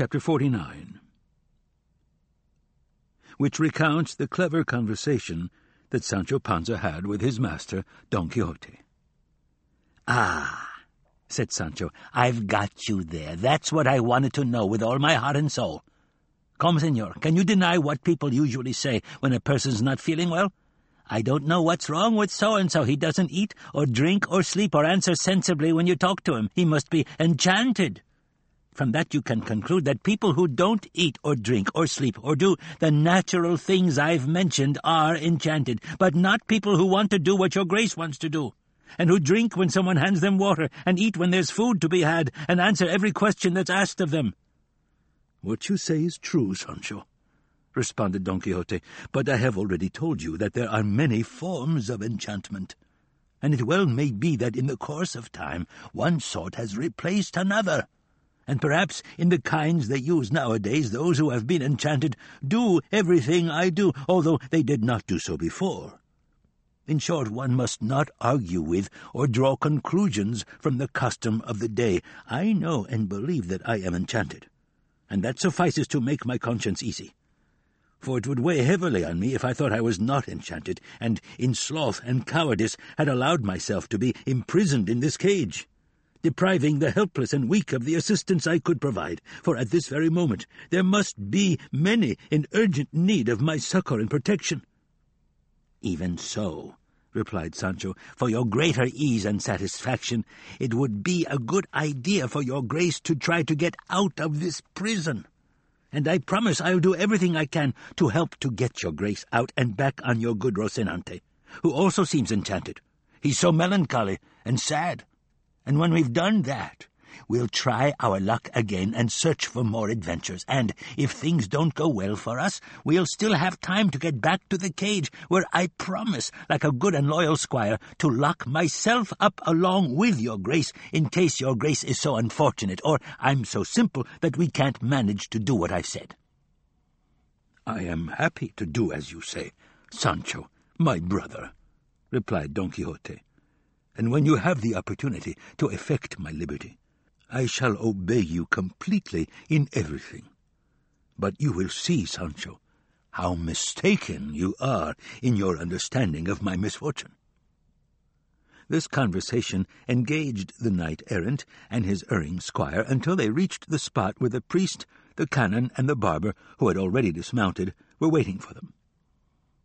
chapter 49, which recounts the clever conversation that Sancho Panza had with his master, Don Quixote. Ah, said Sancho, I've got you there. That's what I wanted to know with all my heart and soul. Come, senor, can you deny what people usually say when a person's not feeling well? I don't know what's wrong with so-and-so. He doesn't eat or drink or sleep or answer sensibly when you talk to him. He must be enchanted. From that you can conclude that people who don't eat or drink or sleep or do the natural things I've mentioned are enchanted, but not people who want to do what your grace wants to do, and who drink when someone hands them water, and eat when there's food to be had, and answer every question that's asked of them. What you say is true, Sancho, responded Don Quixote, but I have already told you that there are many forms of enchantment, and it well may be that in the course of time one sort has replaced another and perhaps in the kinds they use nowadays those who have been enchanted do everything I do, although they did not do so before. In short, one must not argue with or draw conclusions from the custom of the day. I know and believe that I am enchanted, and that suffices to make my conscience easy. For it would weigh heavily on me if I thought I was not enchanted, and in sloth and cowardice had allowed myself to be imprisoned in this cage depriving the helpless and weak of the assistance I could provide, for at this very moment there must be many in urgent need of my succour and protection. Even so, replied Sancho, for your greater ease and satisfaction, it would be a good idea for your grace to try to get out of this prison. And I promise I'll do everything I can to help to get your grace out and back on your good Rocinante, who also seems enchanted. He's so melancholy and sad. And when we've done that, we'll try our luck again and search for more adventures. And if things don't go well for us, we'll still have time to get back to the cage, where I promise, like a good and loyal squire, to lock myself up along with your grace, in case your grace is so unfortunate, or I'm so simple that we can't manage to do what I've said. I am happy to do as you say, Sancho, my brother, replied Don Quixote and when you have the opportunity to effect my liberty, I shall obey you completely in everything. But you will see, Sancho, how mistaken you are in your understanding of my misfortune. This conversation engaged the knight errant and his erring squire until they reached the spot where the priest, the canon, and the barber, who had already dismounted, were waiting for them.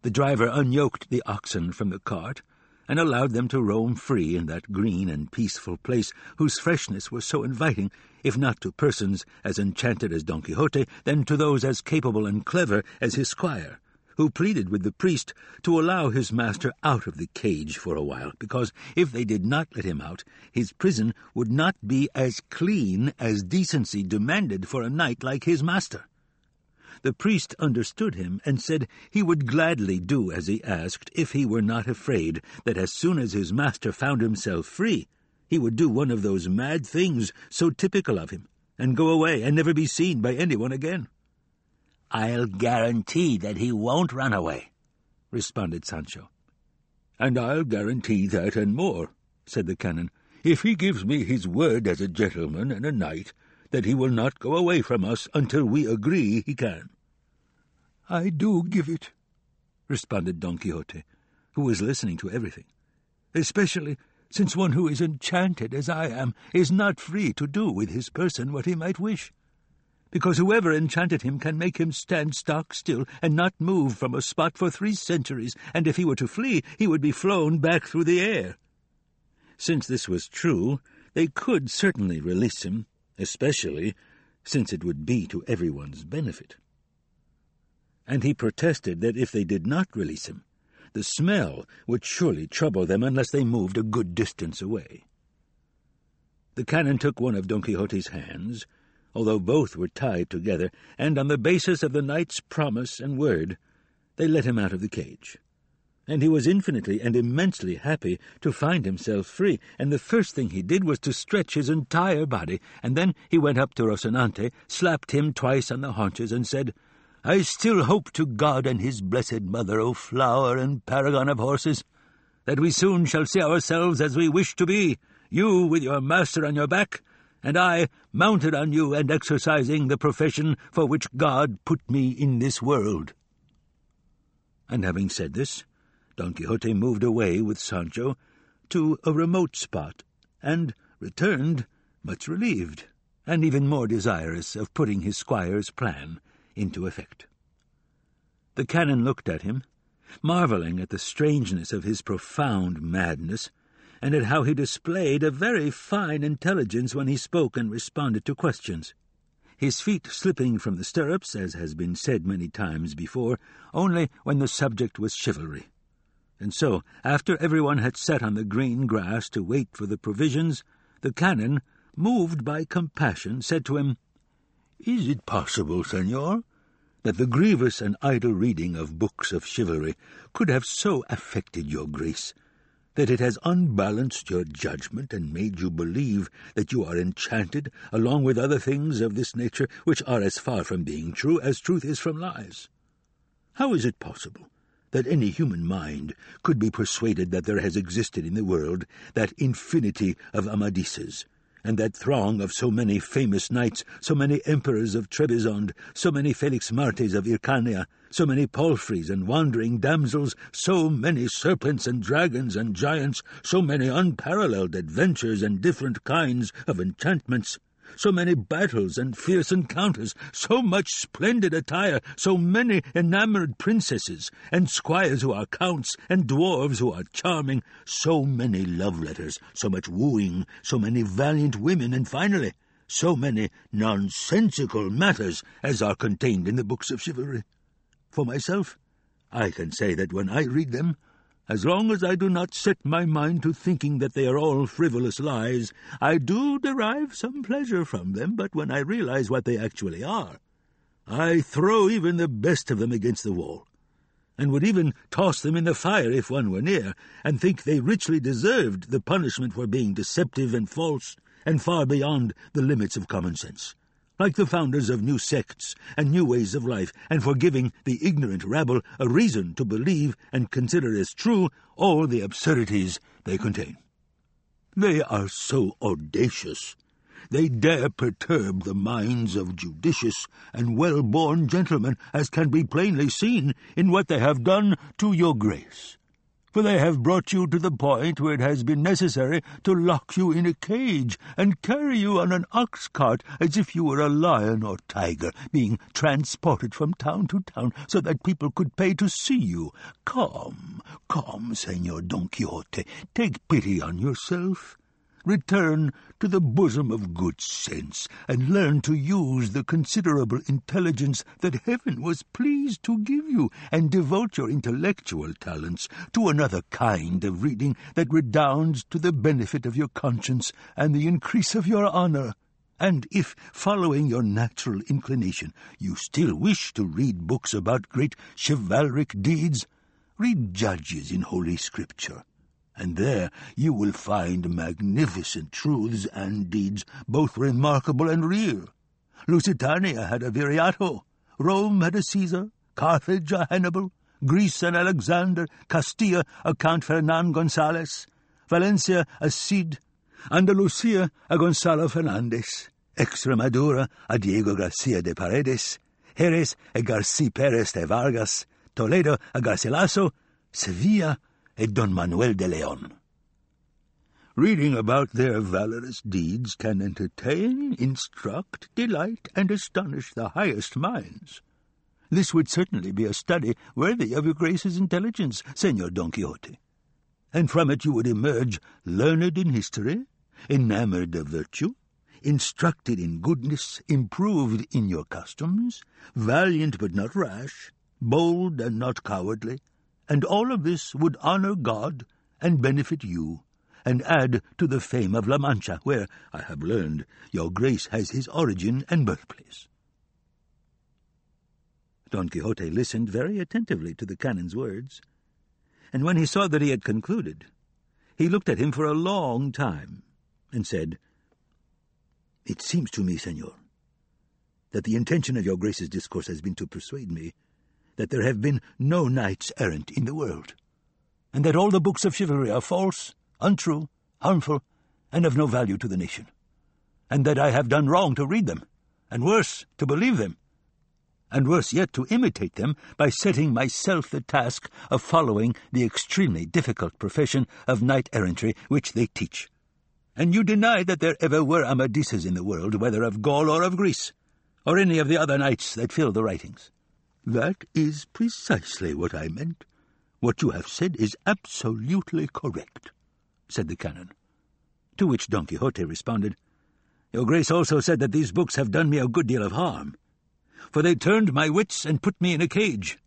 The driver unyoked the oxen from the cart, and allowed them to roam free in that green and peaceful place whose freshness was so inviting, if not to persons as enchanted as Don Quixote, then to those as capable and clever as his squire, who pleaded with the priest to allow his master out of the cage for a while, because if they did not let him out, his prison would not be as clean as decency demanded for a knight like his master. The priest understood him and said he would gladly do as he asked if he were not afraid that as soon as his master found himself free, he would do one of those mad things so typical of him, and go away and never be seen by anyone again. I'll guarantee that he won't run away, responded Sancho. And I'll guarantee that and more, said the canon, if he gives me his word as a gentleman and a knight that he will not go away from us until we agree he can. I do give it, responded Don Quixote, who was listening to everything, especially since one who is enchanted as I am is not free to do with his person what he might wish, because whoever enchanted him can make him stand stock still and not move from a spot for three centuries, and if he were to flee, he would be flown back through the air. Since this was true, they could certainly release him, especially since it would be to everyone's benefit and he protested that if they did not release him, the smell would surely trouble them unless they moved a good distance away. The canon took one of Don Quixote's hands, although both were tied together, and on the basis of the knight's promise and word, they let him out of the cage. And he was infinitely and immensely happy to find himself free, and the first thing he did was to stretch his entire body, and then he went up to Rocinante, slapped him twice on the haunches, and said, I still hope to God and his blessed mother, O flower and paragon of horses, that we soon shall see ourselves as we wish to be, you with your master on your back, and I mounted on you and exercising the profession for which God put me in this world. And having said this, Don Quixote moved away with Sancho to a remote spot, and returned much relieved, and even more desirous of putting his squire's plan into effect. The canon looked at him, marvelling at the strangeness of his profound madness, and at how he displayed a very fine intelligence when he spoke and responded to questions. His feet slipping from the stirrups, as has been said many times before, only when the subject was chivalry. And so, after everyone had sat on the green grass to wait for the provisions, the canon, moved by compassion, said to him, Is it possible, senor, that the grievous and idle reading of books of chivalry could have so affected your grace that it has unbalanced your judgment and made you believe that you are enchanted, along with other things of this nature which are as far from being true as truth is from lies. How is it possible that any human mind could be persuaded that there has existed in the world that infinity of Amadises, and that throng of so many famous knights, so many emperors of Trebizond, so many Felixmartes of Hircania, so many palfreys and wandering damsels, so many serpents and dragons and giants, so many unparalleled adventures and different kinds of enchantments, so many battles and fierce encounters, so much splendid attire, so many enamoured princesses, and squires who are counts, and dwarfs who are charming, so many love letters, so much wooing, so many valiant women, and finally, so many nonsensical matters as are contained in the books of chivalry. For myself, I can say that when I read them, as long as I do not set my mind to thinking that they are all frivolous lies, I do derive some pleasure from them, but when I realize what they actually are, I throw even the best of them against the wall, and would even toss them in the fire if one were near, and think they richly deserved the punishment for being deceptive and false, and far beyond the limits of common sense like the founders of new sects and new ways of life, and for giving the ignorant rabble a reason to believe and consider as true all the absurdities they contain. They are so audacious. They dare perturb the minds of judicious and well-born gentlemen, as can be plainly seen in what they have done to your grace for they have brought you to the point where it has been necessary to lock you in a cage and carry you on an ox cart as if you were a lion or tiger, being transported from town to town so that people could pay to see you. Come, come, Senor Don Quixote, take pity on yourself. Return to the bosom of good sense, and learn to use the considerable intelligence that heaven was pleased to give you, and devote your intellectual talents to another kind of reading that redounds to the benefit of your conscience and the increase of your honour. And if, following your natural inclination, you still wish to read books about great chivalric deeds, read Judges in Holy Scripture and there you will find magnificent truths and deeds, both remarkable and real. Lusitania had a Viriato, Rome had a Caesar, Carthage a Hannibal, Greece an Alexander, Castilla a Count Fernan Gonzalez, Valencia a Cid, Andalusia a Gonzalo Fernandez, Extremadura a Diego Garcia de Paredes, Jerez a Garcia Perez de Vargas, Toledo a Garcilaso, Sevilla a Don Manuel de Leon. Reading about their valorous deeds can entertain, instruct, delight, and astonish the highest minds. This would certainly be a study worthy of your Grace's intelligence, Senor Don Quixote. And from it you would emerge learned in history, enamoured of virtue, instructed in goodness, improved in your customs, valiant but not rash, bold and not cowardly, and all of this would honor God and benefit you, and add to the fame of La Mancha, where, I have learned, your grace has his origin and birthplace. Don Quixote listened very attentively to the canon's words, and when he saw that he had concluded, he looked at him for a long time, and said, It seems to me, senor, that the intention of your grace's discourse has been to persuade me that there have been no knights errant in the world, and that all the books of chivalry are false, untrue, harmful, and of no value to the nation. and that I have done wrong to read them, and worse, to believe them, and worse yet, to imitate them by setting myself the task of following the extremely difficult profession of knight errantry which they teach. And you deny that there ever were Amadises in the world, whether of Gaul or of Greece, or any of the other knights that fill the writings. That is precisely what I meant. What you have said is absolutely correct, said the canon. To which Don Quixote responded, Your Grace also said that these books have done me a good deal of harm, for they turned my wits and put me in a cage.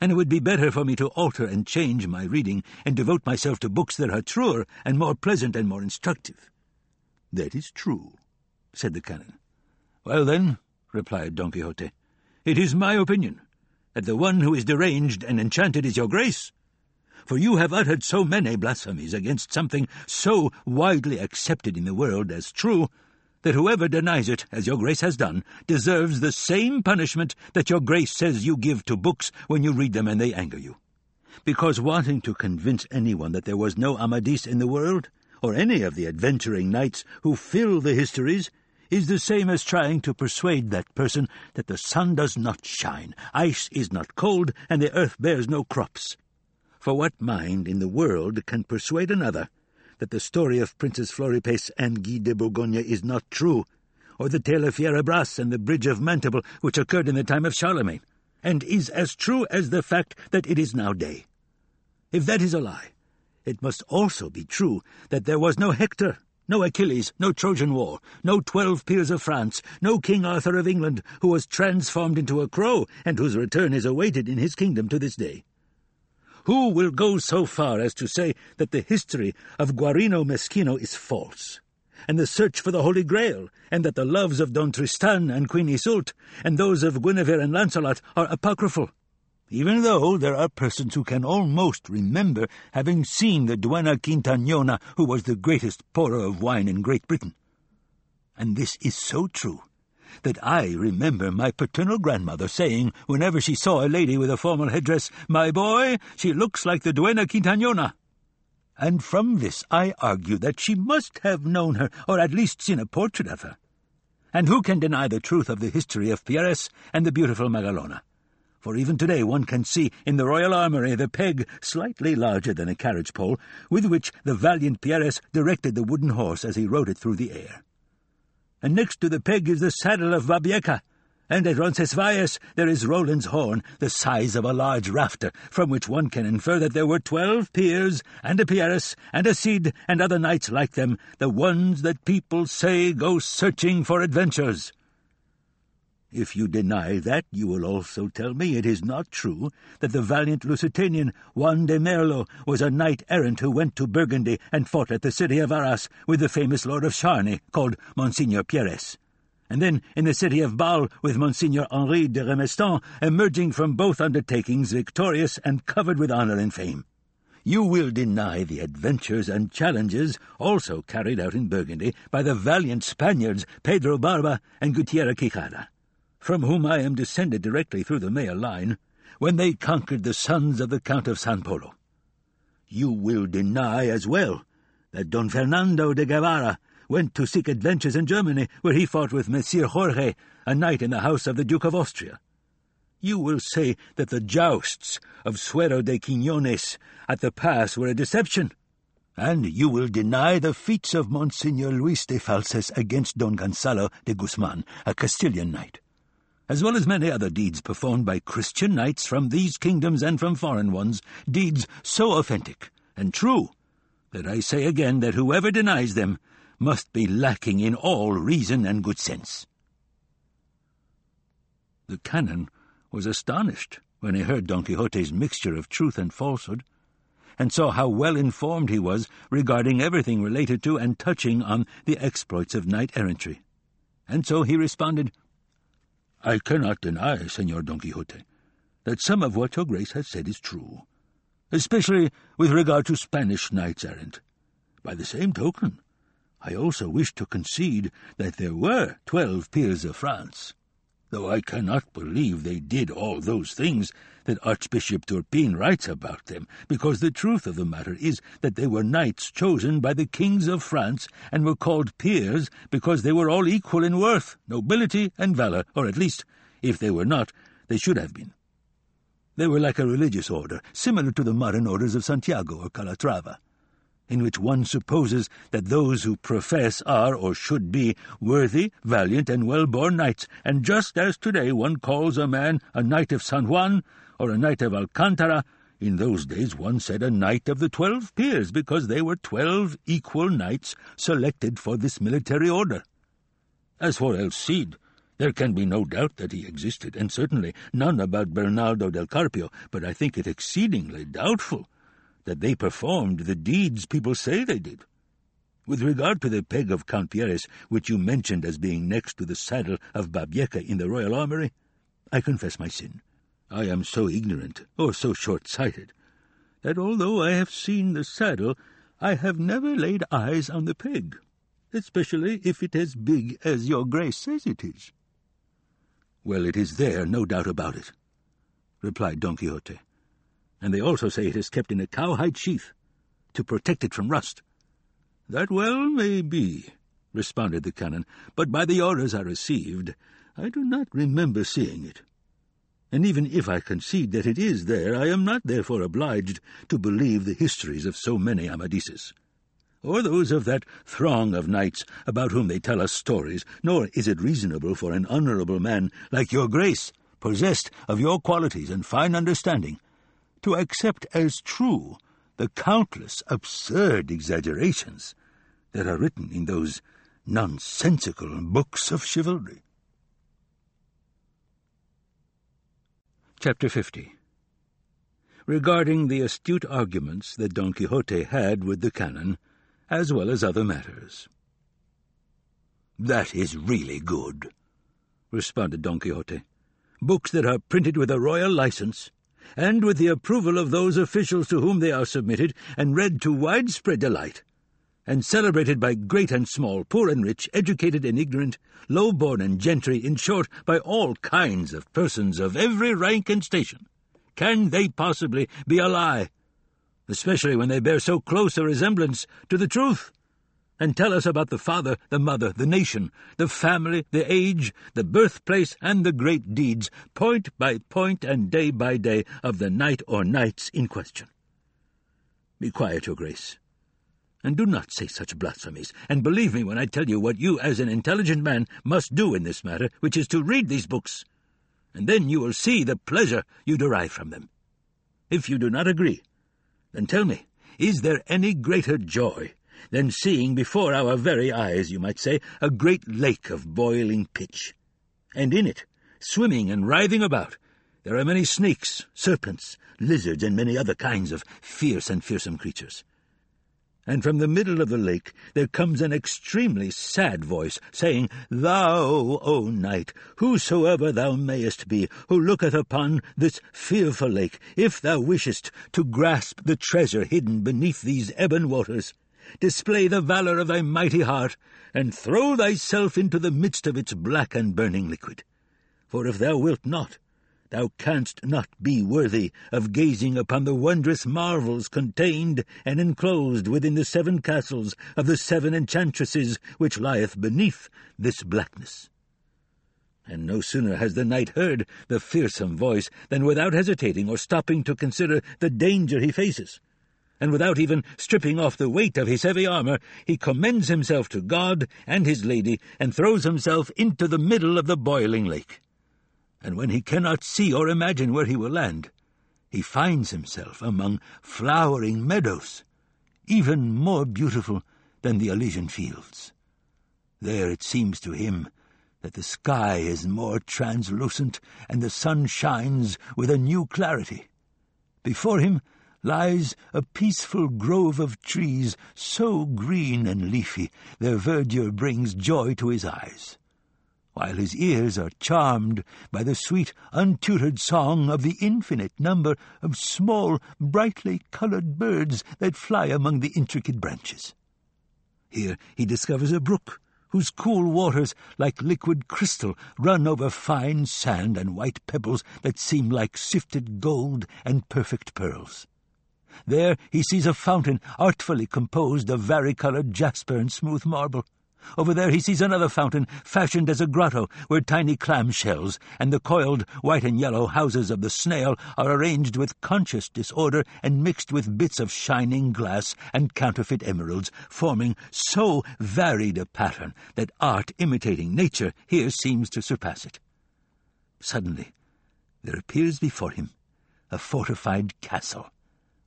And it would be better for me to alter and change my reading and devote myself to books that are truer and more pleasant and more instructive. That is true, said the canon. Well, then, replied Don Quixote, it is my opinion that the one who is deranged and enchanted is your grace, for you have uttered so many blasphemies against something so widely accepted in the world as true, that whoever denies it, as your grace has done, deserves the same punishment that your grace says you give to books when you read them and they anger you. Because wanting to convince anyone that there was no Amadis in the world, or any of the adventuring knights who fill the histories, is the same as trying to persuade that person that the sun does not shine, ice is not cold, and the earth bears no crops. For what mind in the world can persuade another that the story of Princess Floripes and Guy de Bourgogne is not true, or the tale of Fierabras and the Bridge of Mantible, which occurred in the time of Charlemagne, and is as true as the fact that it is now day? If that is a lie, it must also be true that there was no Hector, no Achilles, no Trojan War, no twelve peers of France, no King Arthur of England, who was transformed into a crow, and whose return is awaited in his kingdom to this day. Who will go so far as to say that the history of Guarino Meschino is false, and the search for the Holy Grail, and that the loves of Don Tristan and Queen Isoult, and those of Guinevere and Lancelot are apocryphal? Even though there are persons who can almost remember having seen the Duenna Quintanona, who was the greatest pourer of wine in Great Britain. And this is so true that I remember my paternal grandmother saying, whenever she saw a lady with a formal headdress, My boy, she looks like the Duenna Quintanona. And from this I argue that she must have known her, or at least seen a portrait of her. And who can deny the truth of the history of Pierres and the beautiful Magalona? For even today one can see in the royal armoury the peg, slightly larger than a carriage pole, with which the valiant Pierres directed the wooden horse as he rode it through the air and next to the peg is the saddle of Babieca, and at Roncesvalles there is Roland's horn, the size of a large rafter, from which one can infer that there were twelve peers, and a Pierres, and a Cid, and other knights like them, the ones that people say go searching for adventures. If you deny that, you will also tell me it is not true that the valiant Lusitanian Juan de Merlo was a knight-errant who went to Burgundy and fought at the city of Arras with the famous lord of Charny, called Monsignor Pierres, and then in the city of Bâle with Monsignor Henri de Remestan, emerging from both undertakings victorious and covered with honour and fame. You will deny the adventures and challenges also carried out in Burgundy by the valiant Spaniards Pedro Barba and Gutierre Quijada from whom I am descended directly through the male line, when they conquered the sons of the Count of San Polo. You will deny as well that Don Fernando de Guevara went to seek adventures in Germany, where he fought with Messire Jorge, a knight in the house of the Duke of Austria. You will say that the jousts of Suero de Quiñones at the pass were a deception, and you will deny the feats of Monsignor Luis de Falces against Don Gonzalo de Guzman, a Castilian knight as well as many other deeds performed by Christian knights from these kingdoms and from foreign ones, deeds so authentic and true that I say again that whoever denies them must be lacking in all reason and good sense. The canon was astonished when he heard Don Quixote's mixture of truth and falsehood, and saw how well informed he was regarding everything related to and touching on the exploits of knight errantry. And so he responded, I cannot deny, Senor Don Quixote, that some of what your grace has said is true, especially with regard to Spanish knights errant. By the same token, I also wish to concede that there were twelve peers of France, though I cannot believe they did all those things that Archbishop Turpin writes about them, because the truth of the matter is that they were knights chosen by the kings of France and were called peers because they were all equal in worth, nobility, and valour, or at least, if they were not, they should have been. They were like a religious order, similar to the modern orders of Santiago or Calatrava in which one supposes that those who profess are, or should be, worthy, valiant, and well-born knights, and just as today one calls a man a knight of San Juan, or a knight of Alcantara, in those days one said a knight of the twelve peers, because they were twelve equal knights selected for this military order. As for El Cid, there can be no doubt that he existed, and certainly none about Bernardo del Carpio, but I think it exceedingly doubtful that they performed the deeds people say they did. With regard to the peg of Count Pierres, which you mentioned as being next to the saddle of Babieca in the royal armory, I confess my sin. I am so ignorant, or so short-sighted, that although I have seen the saddle, I have never laid eyes on the peg, especially if it is big as your grace says it is. Well, it is there, no doubt about it, replied Don Quixote and they also say it is kept in a cowhide sheath, to protect it from rust. That well may be, responded the canon, but by the orders I received, I do not remember seeing it. And even if I concede that it is there, I am not therefore obliged to believe the histories of so many Amadises, or those of that throng of knights about whom they tell us stories, nor is it reasonable for an honourable man like your grace, possessed of your qualities and fine understanding, to accept as true the countless absurd exaggerations that are written in those nonsensical books of chivalry. Chapter 50 Regarding the astute arguments that Don Quixote had with the canon, as well as other matters. That is really good, responded Don Quixote. Books that are printed with a royal license, and with the approval of those officials to whom they are submitted, and read to widespread delight, and celebrated by great and small, poor and rich, educated and ignorant, low-born and gentry, in short, by all kinds of persons of every rank and station. Can they possibly be a lie, especially when they bear so close a resemblance to the truth? And tell us about the father, the mother, the nation, the family, the age, the birthplace, and the great deeds, point by point and day by day, of the knight or knights in question. Be quiet, your grace, and do not say such blasphemies, and believe me when I tell you what you, as an intelligent man, must do in this matter, which is to read these books, and then you will see the pleasure you derive from them. If you do not agree, then tell me, is there any greater joy than seeing before our very eyes, you might say, a great lake of boiling pitch. And in it, swimming and writhing about, there are many snakes, serpents, lizards, and many other kinds of fierce and fearsome creatures. And from the middle of the lake there comes an extremely sad voice, saying, Thou, O knight, whosoever thou mayest be, who looketh upon this fearful lake, if thou wishest to grasp the treasure hidden beneath these ebon waters, display the valour of thy mighty heart, and throw thyself into the midst of its black and burning liquid. For if thou wilt not, thou canst not be worthy of gazing upon the wondrous marvels contained and enclosed within the seven castles of the seven enchantresses which lieth beneath this blackness. And no sooner has the knight heard the fearsome voice than without hesitating or stopping to consider the danger he faces, and without even stripping off the weight of his heavy armour, he commends himself to God and his lady, and throws himself into the middle of the boiling lake. And when he cannot see or imagine where he will land, he finds himself among flowering meadows, even more beautiful than the Elysian fields. There it seems to him that the sky is more translucent, and the sun shines with a new clarity. Before him lies a peaceful grove of trees so green and leafy their verdure brings joy to his eyes, while his ears are charmed by the sweet, untutored song of the infinite number of small, brightly coloured birds that fly among the intricate branches. Here he discovers a brook, whose cool waters, like liquid crystal, run over fine sand and white pebbles that seem like sifted gold and perfect pearls. There he sees a fountain artfully composed of vari-coloured jasper and smooth marble. Over there he sees another fountain, fashioned as a grotto, where tiny clam shells and the coiled white and yellow houses of the snail are arranged with conscious disorder and mixed with bits of shining glass and counterfeit emeralds, forming so varied a pattern that art imitating nature here seems to surpass it. Suddenly, there appears before him a fortified castle,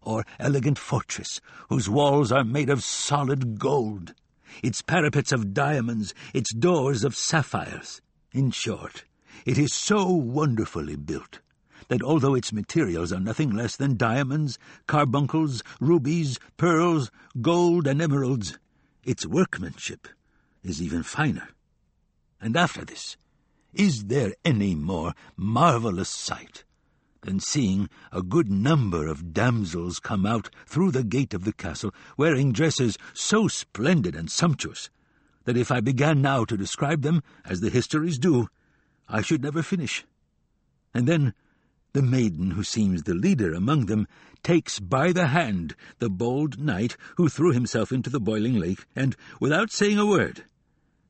or elegant fortress, whose walls are made of solid gold its parapets of diamonds, its doors of sapphires. In short, it is so wonderfully built that although its materials are nothing less than diamonds, carbuncles, rubies, pearls, gold, and emeralds, its workmanship is even finer. And after this, is there any more marvellous sight than seeing a good number of damsels come out through the gate of the castle, wearing dresses so splendid and sumptuous that if I began now to describe them, as the histories do, I should never finish. And then the maiden who seems the leader among them takes by the hand the bold knight who threw himself into the boiling lake, and, without saying a word,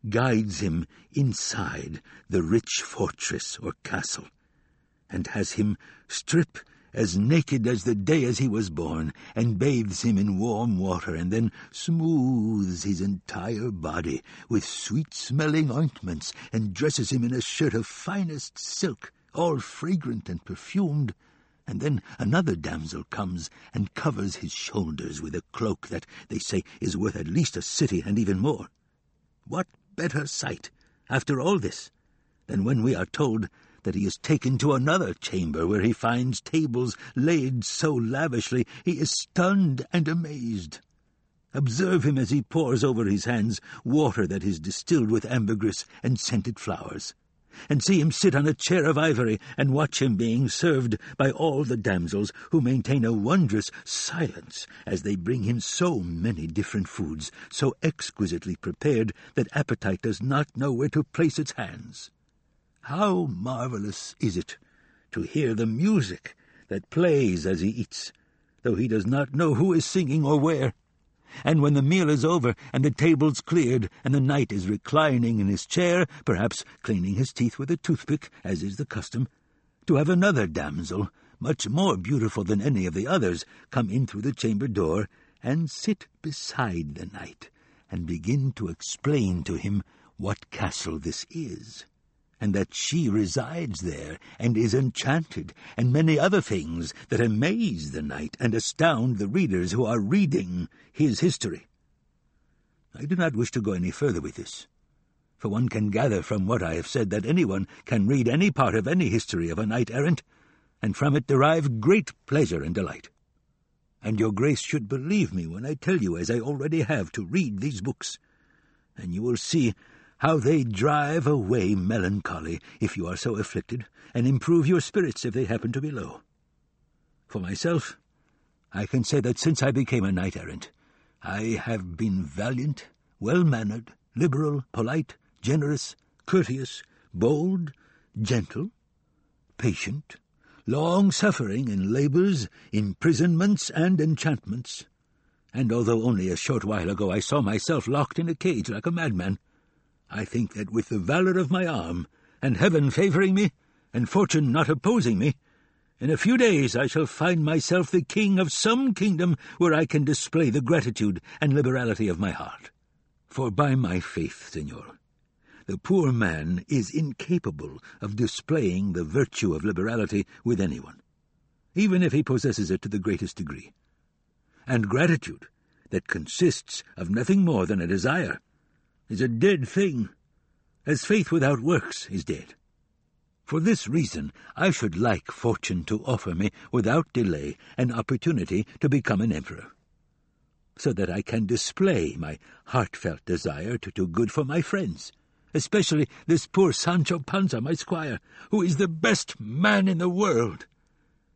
guides him inside the rich fortress or castle and has him strip as naked as the day as he was born, and bathes him in warm water, and then smooths his entire body with sweet-smelling ointments, and dresses him in a shirt of finest silk, all fragrant and perfumed, and then another damsel comes and covers his shoulders with a cloak that, they say, is worth at least a city and even more. What better sight, after all this, than when we are told that he is taken to another chamber where he finds tables laid so lavishly he is stunned and amazed. Observe him as he pours over his hands water that is distilled with ambergris and scented flowers, and see him sit on a chair of ivory and watch him being served by all the damsels, who maintain a wondrous silence as they bring him so many different foods, so exquisitely prepared that appetite does not know where to place its hands. How marvellous is it to hear the music that plays as he eats, though he does not know who is singing or where. And when the meal is over, and the table's cleared, and the knight is reclining in his chair, perhaps cleaning his teeth with a toothpick, as is the custom, to have another damsel, much more beautiful than any of the others, come in through the chamber door, and sit beside the knight, and begin to explain to him what castle this is and that she resides there and is enchanted, and many other things that amaze the knight and astound the readers who are reading his history. I do not wish to go any further with this, for one can gather from what I have said that anyone can read any part of any history of a knight errant, and from it derive great pleasure and delight. And your grace should believe me when I tell you, as I already have, to read these books, and you will see how they drive away melancholy if you are so afflicted, and improve your spirits if they happen to be low. For myself, I can say that since I became a knight errant, I have been valiant, well-mannered, liberal, polite, generous, courteous, bold, gentle, patient, long-suffering in labours, imprisonments, and enchantments. And although only a short while ago I saw myself locked in a cage like a madman, I think that with the valour of my arm, and heaven favouring me, and fortune not opposing me, in a few days I shall find myself the king of some kingdom where I can display the gratitude and liberality of my heart. For by my faith, senor, the poor man is incapable of displaying the virtue of liberality with anyone, even if he possesses it to the greatest degree. And gratitude, that consists of nothing more than a desire is a dead thing, as faith without works is dead. For this reason I should like fortune to offer me, without delay, an opportunity to become an emperor, so that I can display my heartfelt desire to do good for my friends, especially this poor Sancho Panza, my squire, who is the best man in the world.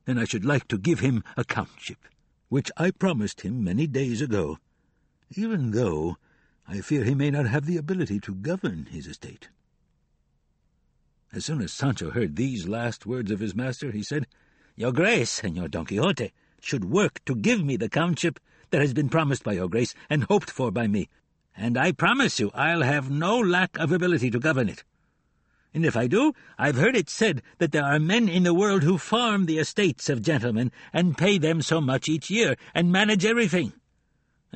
And I should like to give him a countship, which I promised him many days ago, even though I fear he may not have the ability to govern his estate. As soon as Sancho heard these last words of his master, he said, Your Grace, Señor Don Quixote, should work to give me the countship that has been promised by your Grace and hoped for by me, and I promise you I'll have no lack of ability to govern it. And if I do, I've heard it said that there are men in the world who farm the estates of gentlemen and pay them so much each year and manage everything.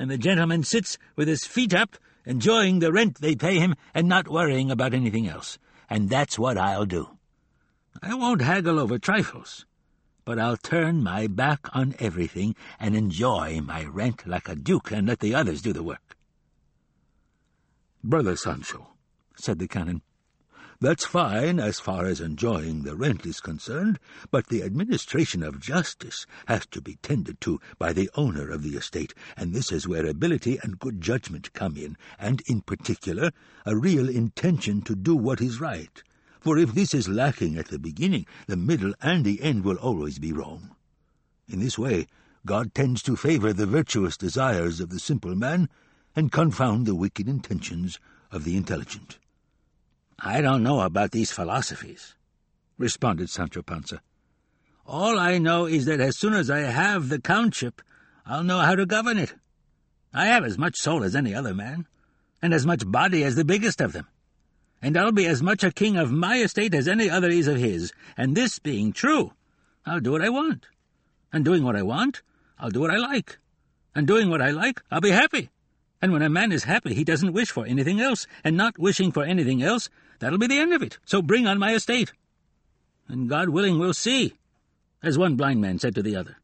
And the gentleman sits with his feet up, enjoying the rent they pay him and not worrying about anything else. And that's what I'll do. I won't haggle over trifles, but I'll turn my back on everything and enjoy my rent like a duke and let the others do the work. Brother Sancho, said the canon, that's fine as far as enjoying the rent is concerned, but the administration of justice has to be tended to by the owner of the estate, and this is where ability and good judgment come in, and in particular a real intention to do what is right. For if this is lacking at the beginning, the middle and the end will always be wrong. In this way, God tends to favor the virtuous desires of the simple man, and confound the wicked intentions of the intelligent. I don't know about these philosophies, responded Sancho Panza. All I know is that as soon as I have the countship, I'll know how to govern it. I have as much soul as any other man, and as much body as the biggest of them. And I'll be as much a king of my estate as any other is of his, and this being true, I'll do what I want. And doing what I want, I'll do what I like. And doing what I like, I'll be happy. And when a man is happy, he doesn't wish for anything else, and not wishing for anything else, That'll be the end of it. So bring on my estate. And God willing, we'll see, as one blind man said to the other.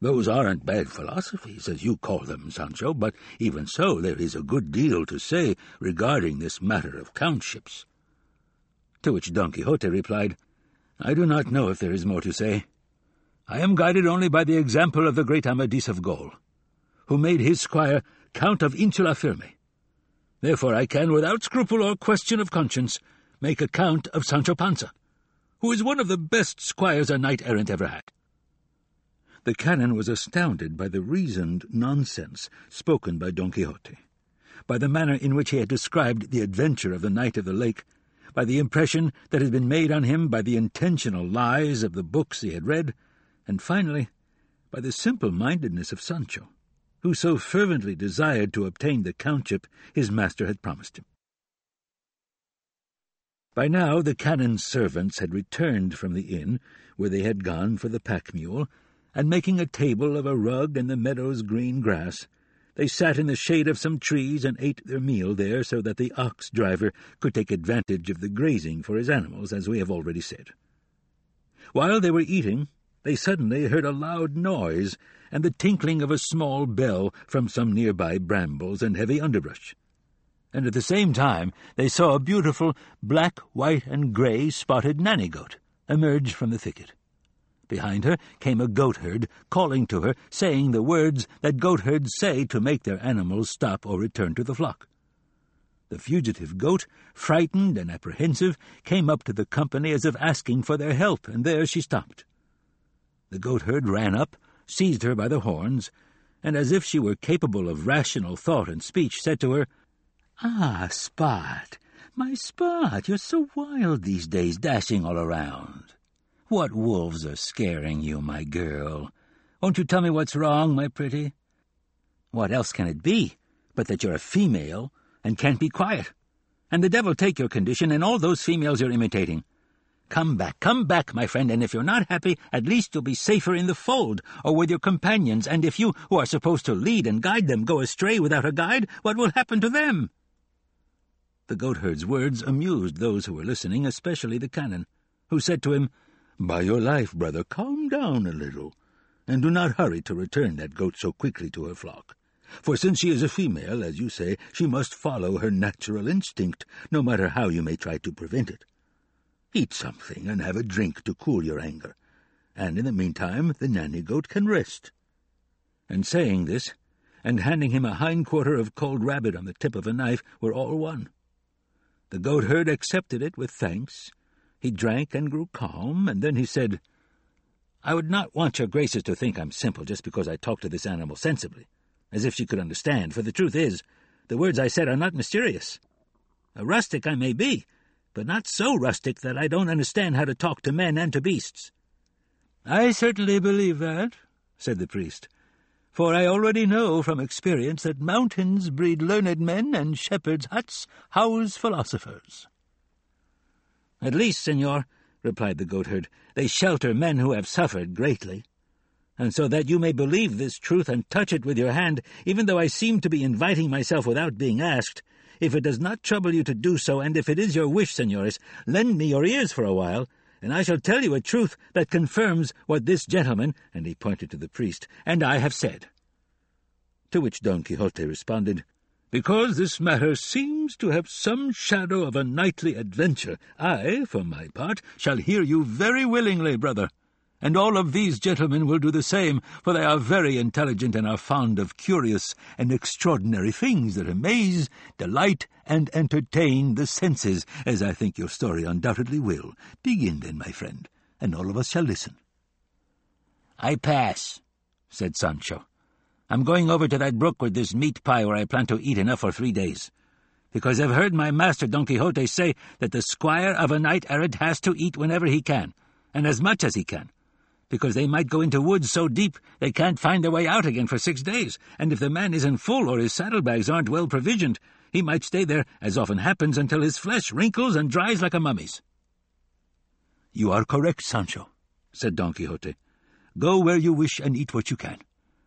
Those aren't bad philosophies, as you call them, Sancho, but even so there is a good deal to say regarding this matter of countships. To which Don Quixote replied, I do not know if there is more to say. I am guided only by the example of the great Amadis of Gaul, who made his squire Count of Insula Firme, Therefore I can, without scruple or question of conscience, make a count of Sancho Panza, who is one of the best squires a knight-errant ever had. The canon was astounded by the reasoned nonsense spoken by Don Quixote, by the manner in which he had described the adventure of the Knight of the Lake, by the impression that had been made on him by the intentional lies of the books he had read, and finally by the simple-mindedness of Sancho who so fervently desired to obtain the countship his master had promised him. By now the canon's servants had returned from the inn, where they had gone for the pack mule, and making a table of a rug and the meadow's green grass, they sat in the shade of some trees and ate their meal there so that the ox driver could take advantage of the grazing for his animals, as we have already said. While they were eating, they suddenly heard a loud noise and the tinkling of a small bell from some nearby brambles and heavy underbrush. And at the same time they saw a beautiful black, white, and grey spotted nanny goat emerge from the thicket. Behind her came a goatherd, calling to her, saying the words that goatherds say to make their animals stop or return to the flock. The fugitive goat, frightened and apprehensive, came up to the company as if asking for their help, and there she stopped. The goatherd ran up, seized her by the horns, and as if she were capable of rational thought and speech, said to her, Ah, Spot, my Spot, you're so wild these days, dashing all around. What wolves are scaring you, my girl? Won't you tell me what's wrong, my pretty? What else can it be but that you're a female and can't be quiet? And the devil take your condition and all those females you're imitating. Come back, come back, my friend, and if you're not happy, at least you'll be safer in the fold, or with your companions, and if you, who are supposed to lead and guide them, go astray without a guide, what will happen to them? The goatherd's words amused those who were listening, especially the canon, who said to him, By your life, brother, calm down a little, and do not hurry to return that goat so quickly to her flock. For since she is a female, as you say, she must follow her natural instinct, no matter how you may try to prevent it. Eat something and have a drink to cool your anger, and in the meantime the nanny goat can rest. And saying this, and handing him a hind quarter of cold rabbit on the tip of a knife, were all one. The goatherd accepted it with thanks. He drank and grew calm, and then he said, I would not want your graces to think I'm simple just because I talk to this animal sensibly, as if she could understand, for the truth is, the words I said are not mysterious. A rustic I may be, but not so rustic that I don't understand how to talk to men and to beasts. I certainly believe that, said the priest, for I already know from experience that mountains breed learned men and shepherds' huts house philosophers. At least, senor, replied the goatherd, they shelter men who have suffered greatly. And so that you may believe this truth and touch it with your hand, even though I seem to be inviting myself without being asked, if it does not trouble you to do so, and if it is your wish, senores, lend me your ears for a while, and I shall tell you a truth that confirms what this gentleman, and he pointed to the priest, and I have said. To which Don Quixote responded, Because this matter seems to have some shadow of a knightly adventure, I, for my part, shall hear you very willingly, brother and all of these gentlemen will do the same, for they are very intelligent and are fond of curious and extraordinary things that amaze, delight, and entertain the senses, as I think your story undoubtedly will. Begin then, my friend, and all of us shall listen. I pass, said Sancho. I'm going over to that brook with this meat pie where I plan to eat enough for three days. Because I've heard my master Don Quixote say that the squire of a knight errant has to eat whenever he can, and as much as he can because they might go into woods so deep they can't find their way out again for six days, and if the man isn't full or his saddlebags aren't well provisioned, he might stay there, as often happens, until his flesh wrinkles and dries like a mummy's. You are correct, Sancho, said Don Quixote. Go where you wish and eat what you can.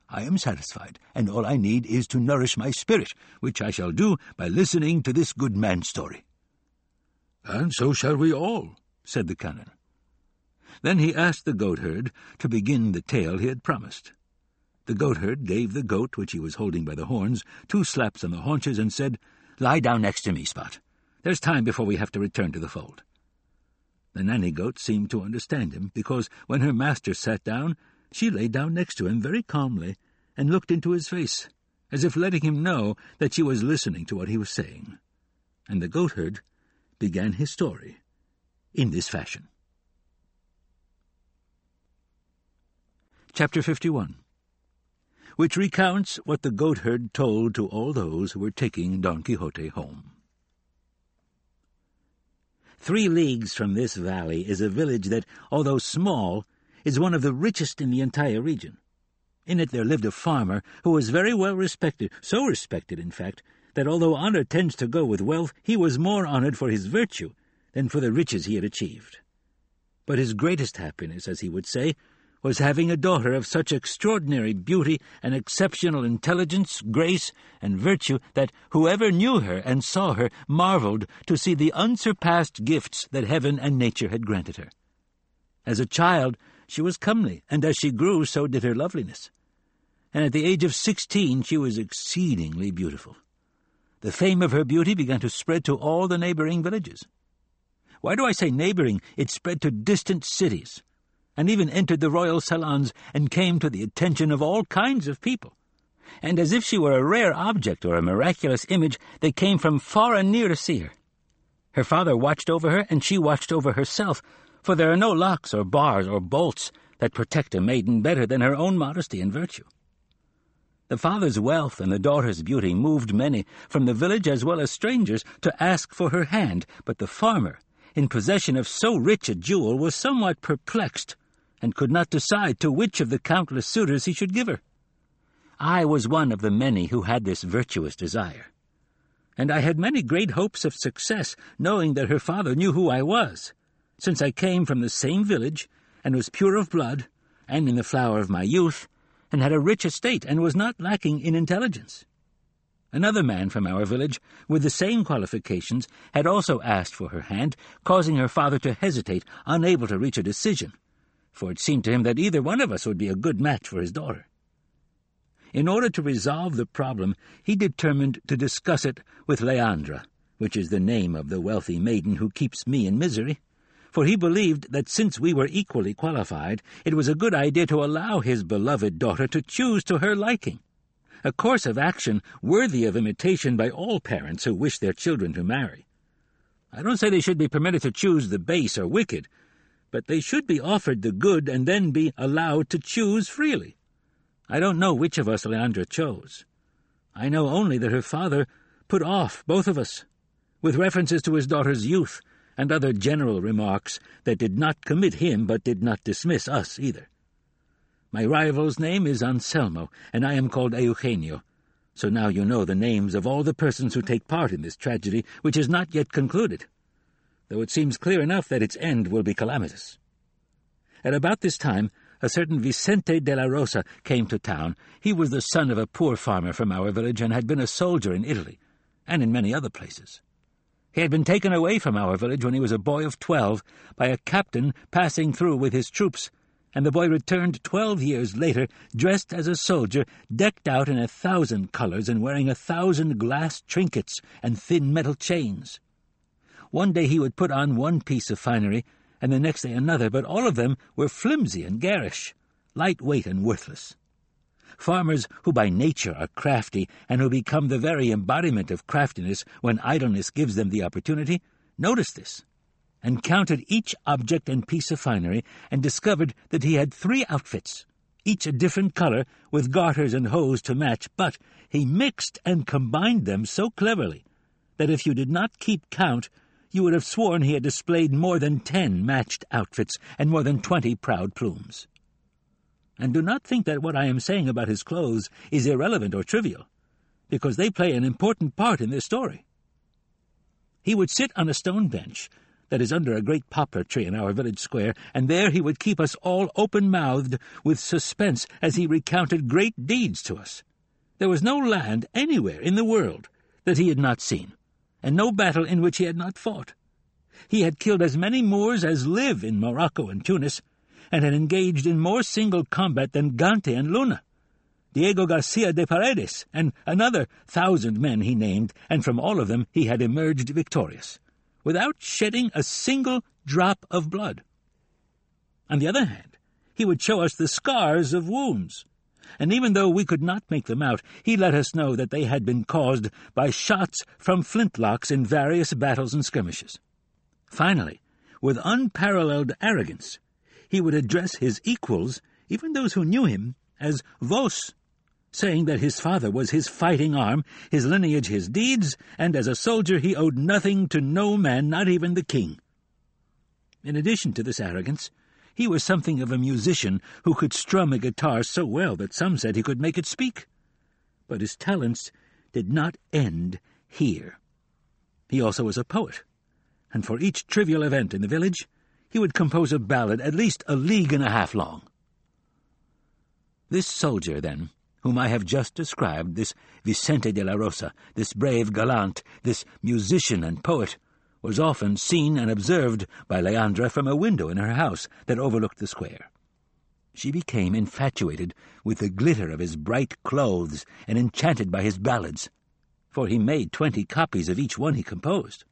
I am satisfied, and all I need is to nourish my spirit, which I shall do by listening to this good man's story. And so shall we all, said the canon. Then he asked the goatherd to begin the tale he had promised. The goatherd gave the goat, which he was holding by the horns, two slaps on the haunches and said, Lie down next to me, Spot. There's time before we have to return to the fold. The nanny goat seemed to understand him, because when her master sat down, she lay down next to him very calmly and looked into his face, as if letting him know that she was listening to what he was saying. And the goatherd began his story in this fashion. Chapter 51 Which recounts what the goatherd told to all those who were taking Don Quixote home. Three leagues from this valley is a village that, although small, is one of the richest in the entire region. In it there lived a farmer who was very well respected, so respected, in fact, that although honor tends to go with wealth, he was more honored for his virtue than for the riches he had achieved. But his greatest happiness, as he would say, was having a daughter of such extraordinary beauty and exceptional intelligence, grace, and virtue that whoever knew her and saw her marveled to see the unsurpassed gifts that heaven and nature had granted her. As a child, she was comely, and as she grew, so did her loveliness. And at the age of sixteen, she was exceedingly beautiful. The fame of her beauty began to spread to all the neighboring villages. Why do I say neighboring? It spread to distant cities and even entered the royal salons and came to the attention of all kinds of people. And as if she were a rare object or a miraculous image, they came from far and near to see her. Her father watched over her, and she watched over herself, for there are no locks or bars or bolts that protect a maiden better than her own modesty and virtue. The father's wealth and the daughter's beauty moved many, from the village as well as strangers, to ask for her hand, but the farmer, in possession of so rich a jewel, was somewhat perplexed and could not decide to which of the countless suitors he should give her. I was one of the many who had this virtuous desire, and I had many great hopes of success, knowing that her father knew who I was, since I came from the same village, and was pure of blood, and in the flower of my youth, and had a rich estate, and was not lacking in intelligence. Another man from our village, with the same qualifications, had also asked for her hand, causing her father to hesitate, unable to reach a decision for it seemed to him that either one of us would be a good match for his daughter. In order to resolve the problem, he determined to discuss it with Leandra, which is the name of the wealthy maiden who keeps me in misery, for he believed that since we were equally qualified, it was a good idea to allow his beloved daughter to choose to her liking, a course of action worthy of imitation by all parents who wish their children to marry. I don't say they should be permitted to choose the base or wicked, but they should be offered the good and then be allowed to choose freely. I don't know which of us Leandra chose. I know only that her father put off, both of us, with references to his daughter's youth and other general remarks that did not commit him but did not dismiss us either. My rival's name is Anselmo, and I am called Eugenio. So now you know the names of all the persons who take part in this tragedy, which is not yet concluded, though it seems clear enough that its end will be calamitous. At about this time, a certain Vicente de la Rosa came to town. He was the son of a poor farmer from our village and had been a soldier in Italy, and in many other places. He had been taken away from our village when he was a boy of twelve by a captain passing through with his troops, and the boy returned twelve years later dressed as a soldier, decked out in a thousand colours and wearing a thousand glass trinkets and thin metal chains. One day he would put on one piece of finery, and the next day another, but all of them were flimsy and garish, light-weight and worthless. Farmers who by nature are crafty, and who become the very embodiment of craftiness when idleness gives them the opportunity, noticed this, and counted each object and piece of finery, and discovered that he had three outfits, each a different colour, with garters and hose to match, but he mixed and combined them so cleverly that if you did not keep count, you would have sworn he had displayed more than ten matched outfits and more than twenty proud plumes. And do not think that what I am saying about his clothes is irrelevant or trivial, because they play an important part in this story. He would sit on a stone bench that is under a great poplar tree in our village square, and there he would keep us all open-mouthed with suspense as he recounted great deeds to us. There was no land anywhere in the world that he had not seen and no battle in which he had not fought. He had killed as many Moors as live in Morocco and Tunis, and had engaged in more single combat than Gante and Luna. Diego Garcia de Paredes, and another thousand men he named, and from all of them he had emerged victorious, without shedding a single drop of blood. On the other hand, he would show us the scars of wounds, and even though we could not make them out, he let us know that they had been caused by shots from flintlocks in various battles and skirmishes. Finally, with unparalleled arrogance, he would address his equals, even those who knew him, as vos, saying that his father was his fighting arm, his lineage his deeds, and as a soldier he owed nothing to no man, not even the king. In addition to this arrogance, he was something of a musician who could strum a guitar so well that some said he could make it speak. But his talents did not end here. He also was a poet, and for each trivial event in the village, he would compose a ballad at least a league and a half long. This soldier, then, whom I have just described, this Vicente de la Rosa, this brave gallant, this musician and poet, was often seen and observed by Leandra from a window in her house that overlooked the square. She became infatuated with the glitter of his bright clothes and enchanted by his ballads, for he made twenty copies of each one he composed.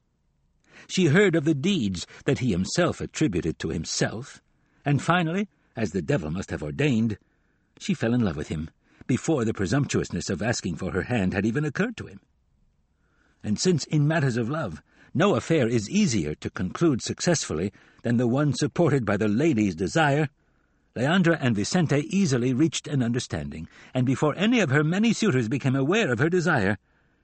She heard of the deeds that he himself attributed to himself, and finally, as the devil must have ordained, she fell in love with him before the presumptuousness of asking for her hand had even occurred to him. And since in matters of love no affair is easier to conclude successfully than the one supported by the lady's desire. Leandra and Vicente easily reached an understanding, and before any of her many suitors became aware of her desire,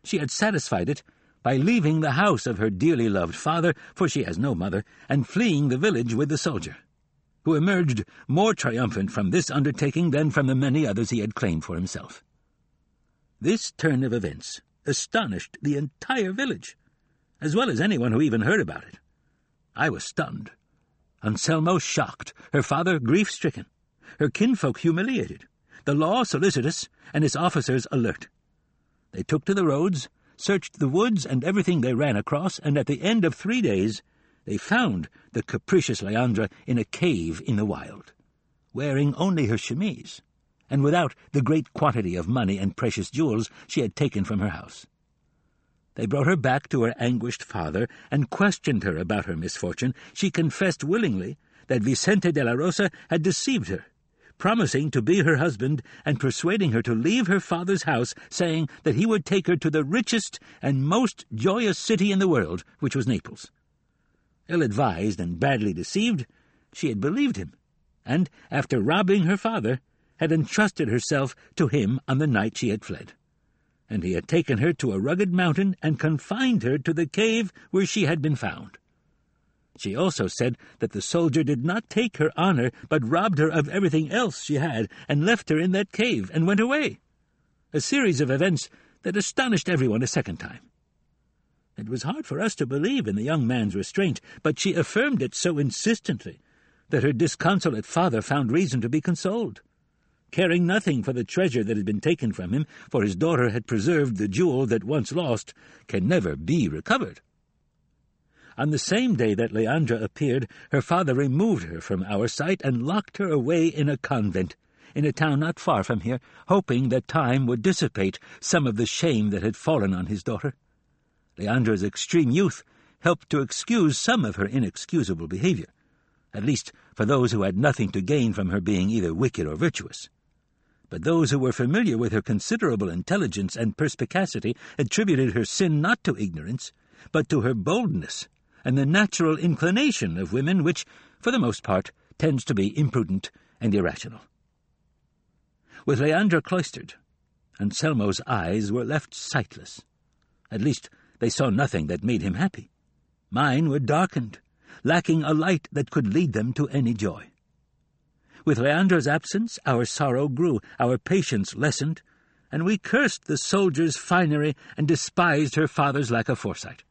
she had satisfied it by leaving the house of her dearly loved father, for she has no mother, and fleeing the village with the soldier, who emerged more triumphant from this undertaking than from the many others he had claimed for himself. This turn of events astonished the entire village as well as anyone who even heard about it. I was stunned. Anselmo shocked, her father grief-stricken, her kinfolk humiliated, the law solicitous, and its officers alert. They took to the roads, searched the woods and everything they ran across, and at the end of three days they found the capricious Leandra in a cave in the wild, wearing only her chemise, and without the great quantity of money and precious jewels she had taken from her house. They brought her back to her anguished father and questioned her about her misfortune. She confessed willingly that Vicente de la Rosa had deceived her, promising to be her husband and persuading her to leave her father's house, saying that he would take her to the richest and most joyous city in the world, which was Naples. Ill-advised and badly deceived, she had believed him, and, after robbing her father, had entrusted herself to him on the night she had fled. And he had taken her to a rugged mountain and confined her to the cave where she had been found. She also said that the soldier did not take her honour, but robbed her of everything else she had, and left her in that cave, and went away. A series of events that astonished everyone a second time. It was hard for us to believe in the young man's restraint, but she affirmed it so insistently that her disconsolate father found reason to be consoled. Caring nothing for the treasure that had been taken from him, for his daughter had preserved the jewel that once lost can never be recovered. On the same day that Leandra appeared, her father removed her from our sight and locked her away in a convent, in a town not far from here, hoping that time would dissipate some of the shame that had fallen on his daughter. Leandra's extreme youth helped to excuse some of her inexcusable behaviour, at least for those who had nothing to gain from her being either wicked or virtuous. But those who were familiar with her considerable intelligence and perspicacity attributed her sin not to ignorance, but to her boldness and the natural inclination of women, which, for the most part, tends to be imprudent and irrational. With Leandra cloistered, Anselmo's eyes were left sightless. At least they saw nothing that made him happy. Mine were darkened, lacking a light that could lead them to any joy. With Leandra's absence, our sorrow grew, our patience lessened, and we cursed the soldier's finery and despised her father's lack of foresight.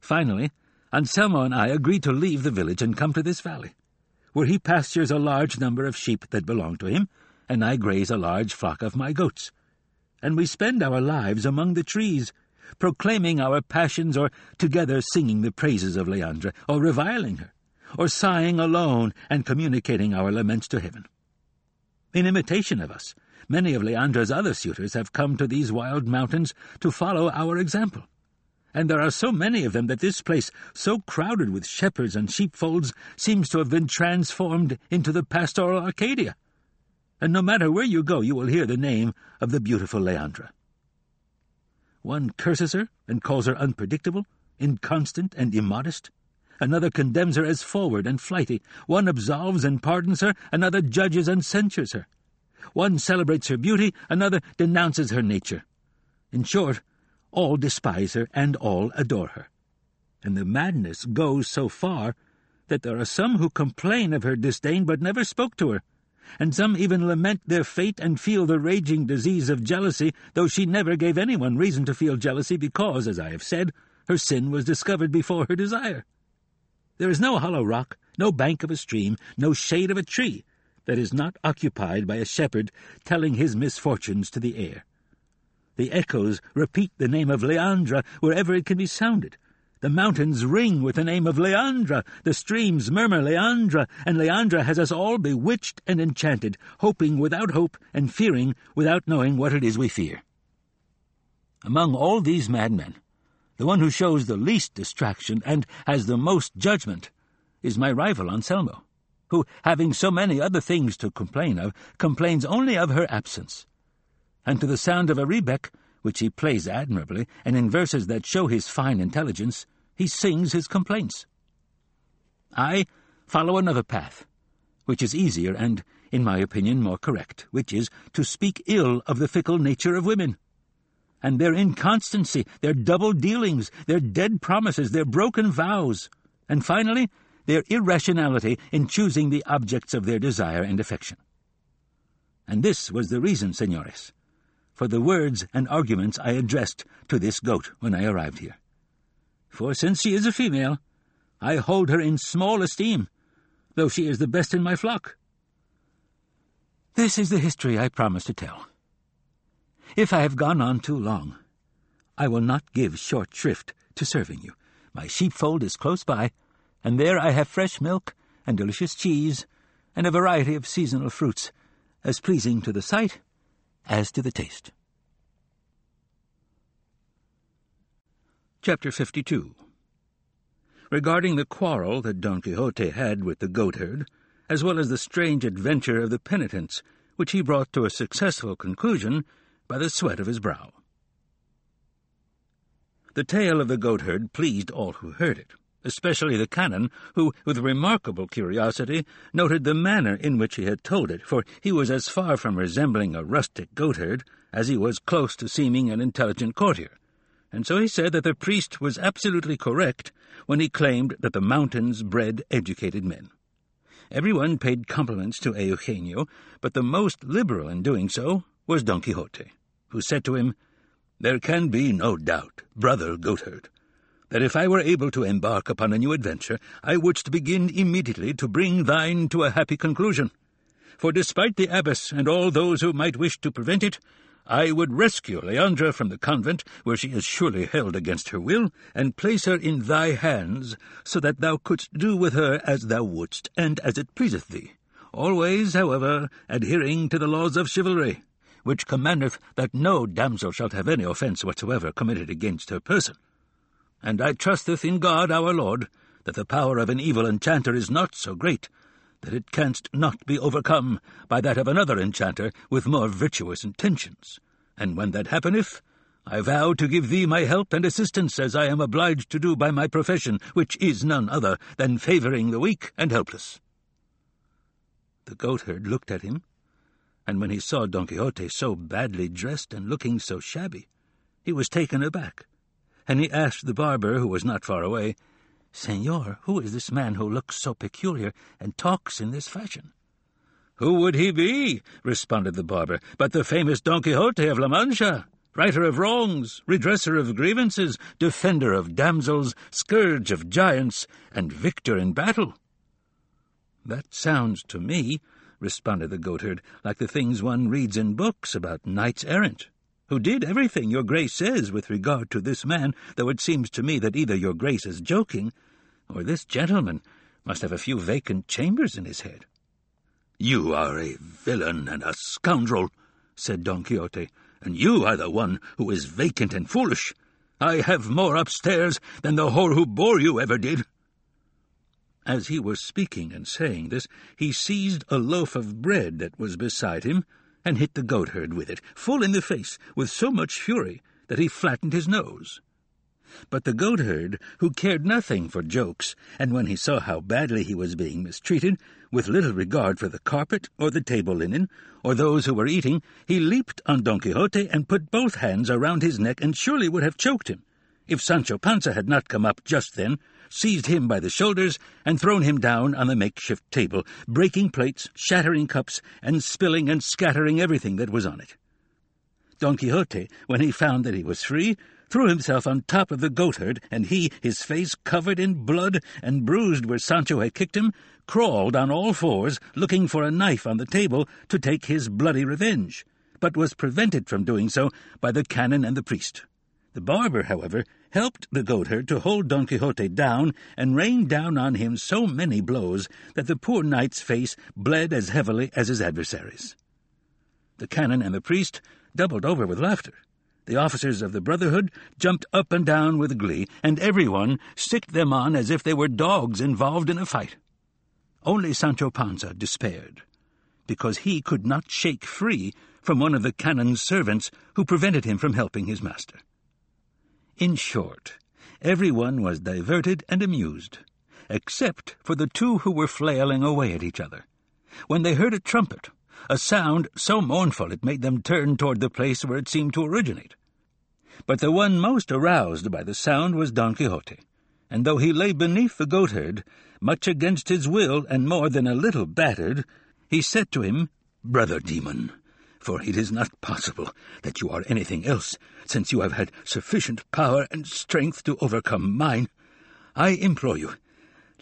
Finally, Anselmo and I agreed to leave the village and come to this valley, where he pastures a large number of sheep that belong to him, and I graze a large flock of my goats. And we spend our lives among the trees, proclaiming our passions, or together singing the praises of Leandra, or reviling her, or sighing alone and communicating our laments to heaven. In imitation of us, many of Leandra's other suitors have come to these wild mountains to follow our example and there are so many of them that this place, so crowded with shepherds and sheepfolds, seems to have been transformed into the pastoral Arcadia. And no matter where you go, you will hear the name of the beautiful Leandra. One curses her and calls her unpredictable, inconstant, and immodest. Another condemns her as forward and flighty. One absolves and pardons her, another judges and censures her. One celebrates her beauty, another denounces her nature. In short, all despise her and all adore her. And the madness goes so far that there are some who complain of her disdain but never spoke to her, and some even lament their fate and feel the raging disease of jealousy, though she never gave anyone reason to feel jealousy because, as I have said, her sin was discovered before her desire. There is no hollow rock, no bank of a stream, no shade of a tree that is not occupied by a shepherd telling his misfortunes to the air. The echoes repeat the name of Leandra wherever it can be sounded. The mountains ring with the name of Leandra, the streams murmur Leandra, and Leandra has us all bewitched and enchanted, hoping without hope and fearing without knowing what it is we fear. Among all these madmen, the one who shows the least distraction and has the most judgment is my rival Anselmo, who, having so many other things to complain of, complains only of her absence and to the sound of a rebeck, which he plays admirably, and in verses that show his fine intelligence, he sings his complaints. I follow another path, which is easier and, in my opinion, more correct, which is to speak ill of the fickle nature of women, and their inconstancy, their double dealings, their dead promises, their broken vows, and finally, their irrationality in choosing the objects of their desire and affection. And this was the reason, senores, for the words and arguments I addressed to this goat when I arrived here. For since she is a female, I hold her in small esteem, though she is the best in my flock. This is the history I promised to tell. If I have gone on too long, I will not give short shrift to serving you. My sheepfold is close by, and there I have fresh milk and delicious cheese, and a variety of seasonal fruits, as pleasing to the sight as to the taste. Chapter 52 Regarding the quarrel that Don Quixote had with the goatherd, as well as the strange adventure of the penitents, which he brought to a successful conclusion by the sweat of his brow. The tale of the goatherd pleased all who heard it especially the canon, who, with remarkable curiosity, noted the manner in which he had told it, for he was as far from resembling a rustic goatherd as he was close to seeming an intelligent courtier, and so he said that the priest was absolutely correct when he claimed that the mountains bred educated men. Everyone paid compliments to Eugenio, but the most liberal in doing so was Don Quixote, who said to him, There can be no doubt, brother goatherd, that if I were able to embark upon a new adventure, I wouldst begin immediately to bring thine to a happy conclusion. For despite the abbess and all those who might wish to prevent it, I would rescue Leandra from the convent, where she is surely held against her will, and place her in thy hands, so that thou couldst do with her as thou wouldst, and as it pleaseth thee, always, however, adhering to the laws of chivalry, which commandeth that no damsel shall have any offence whatsoever committed against her person. And I trusteth in God our Lord, that the power of an evil enchanter is not so great, that it canst not be overcome by that of another enchanter with more virtuous intentions. And when that happeneth, I vow to give thee my help and assistance, as I am obliged to do by my profession, which is none other than favouring the weak and helpless. The goatherd looked at him, and when he saw Don Quixote so badly dressed and looking so shabby, he was taken aback, and he asked the barber, who was not far away, Senor, who is this man who looks so peculiar and talks in this fashion? Who would he be, responded the barber, but the famous Don Quixote of La Mancha, righter of wrongs, redresser of grievances, defender of damsels, scourge of giants, and victor in battle? That sounds to me, responded the goatherd, like the things one reads in books about knights errant who did everything your grace says with regard to this man, though it seems to me that either your grace is joking, or this gentleman must have a few vacant chambers in his head. You are a villain and a scoundrel, said Don Quixote, and you are the one who is vacant and foolish. I have more upstairs than the whore who bore you ever did. As he was speaking and saying this, he seized a loaf of bread that was beside him, and hit the goatherd with it, full in the face, with so much fury that he flattened his nose. But the goatherd, who cared nothing for jokes, and when he saw how badly he was being mistreated, with little regard for the carpet or the table linen, or those who were eating, he leaped on Don Quixote and put both hands around his neck and surely would have choked him, if Sancho Panza had not come up just then seized him by the shoulders, and thrown him down on the makeshift table, breaking plates, shattering cups, and spilling and scattering everything that was on it. Don Quixote, when he found that he was free, threw himself on top of the goatherd, and he, his face covered in blood and bruised where Sancho had kicked him, crawled on all fours, looking for a knife on the table to take his bloody revenge, but was prevented from doing so by the canon and the priest. The barber, however, helped the goatherd to hold Don Quixote down and rained down on him so many blows that the poor knight's face bled as heavily as his adversary's. The canon and the priest doubled over with laughter. The officers of the Brotherhood jumped up and down with glee, and everyone sticked them on as if they were dogs involved in a fight. Only Sancho Panza despaired, because he could not shake free from one of the canon's servants who prevented him from helping his master. In short, everyone was diverted and amused, except for the two who were flailing away at each other, when they heard a trumpet, a sound so mournful it made them turn toward the place where it seemed to originate. But the one most aroused by the sound was Don Quixote, and though he lay beneath the goatherd, much against his will and more than a little battered, he said to him, Brother demon, for it is not possible that you are anything else, since you have had sufficient power and strength to overcome mine. I implore you,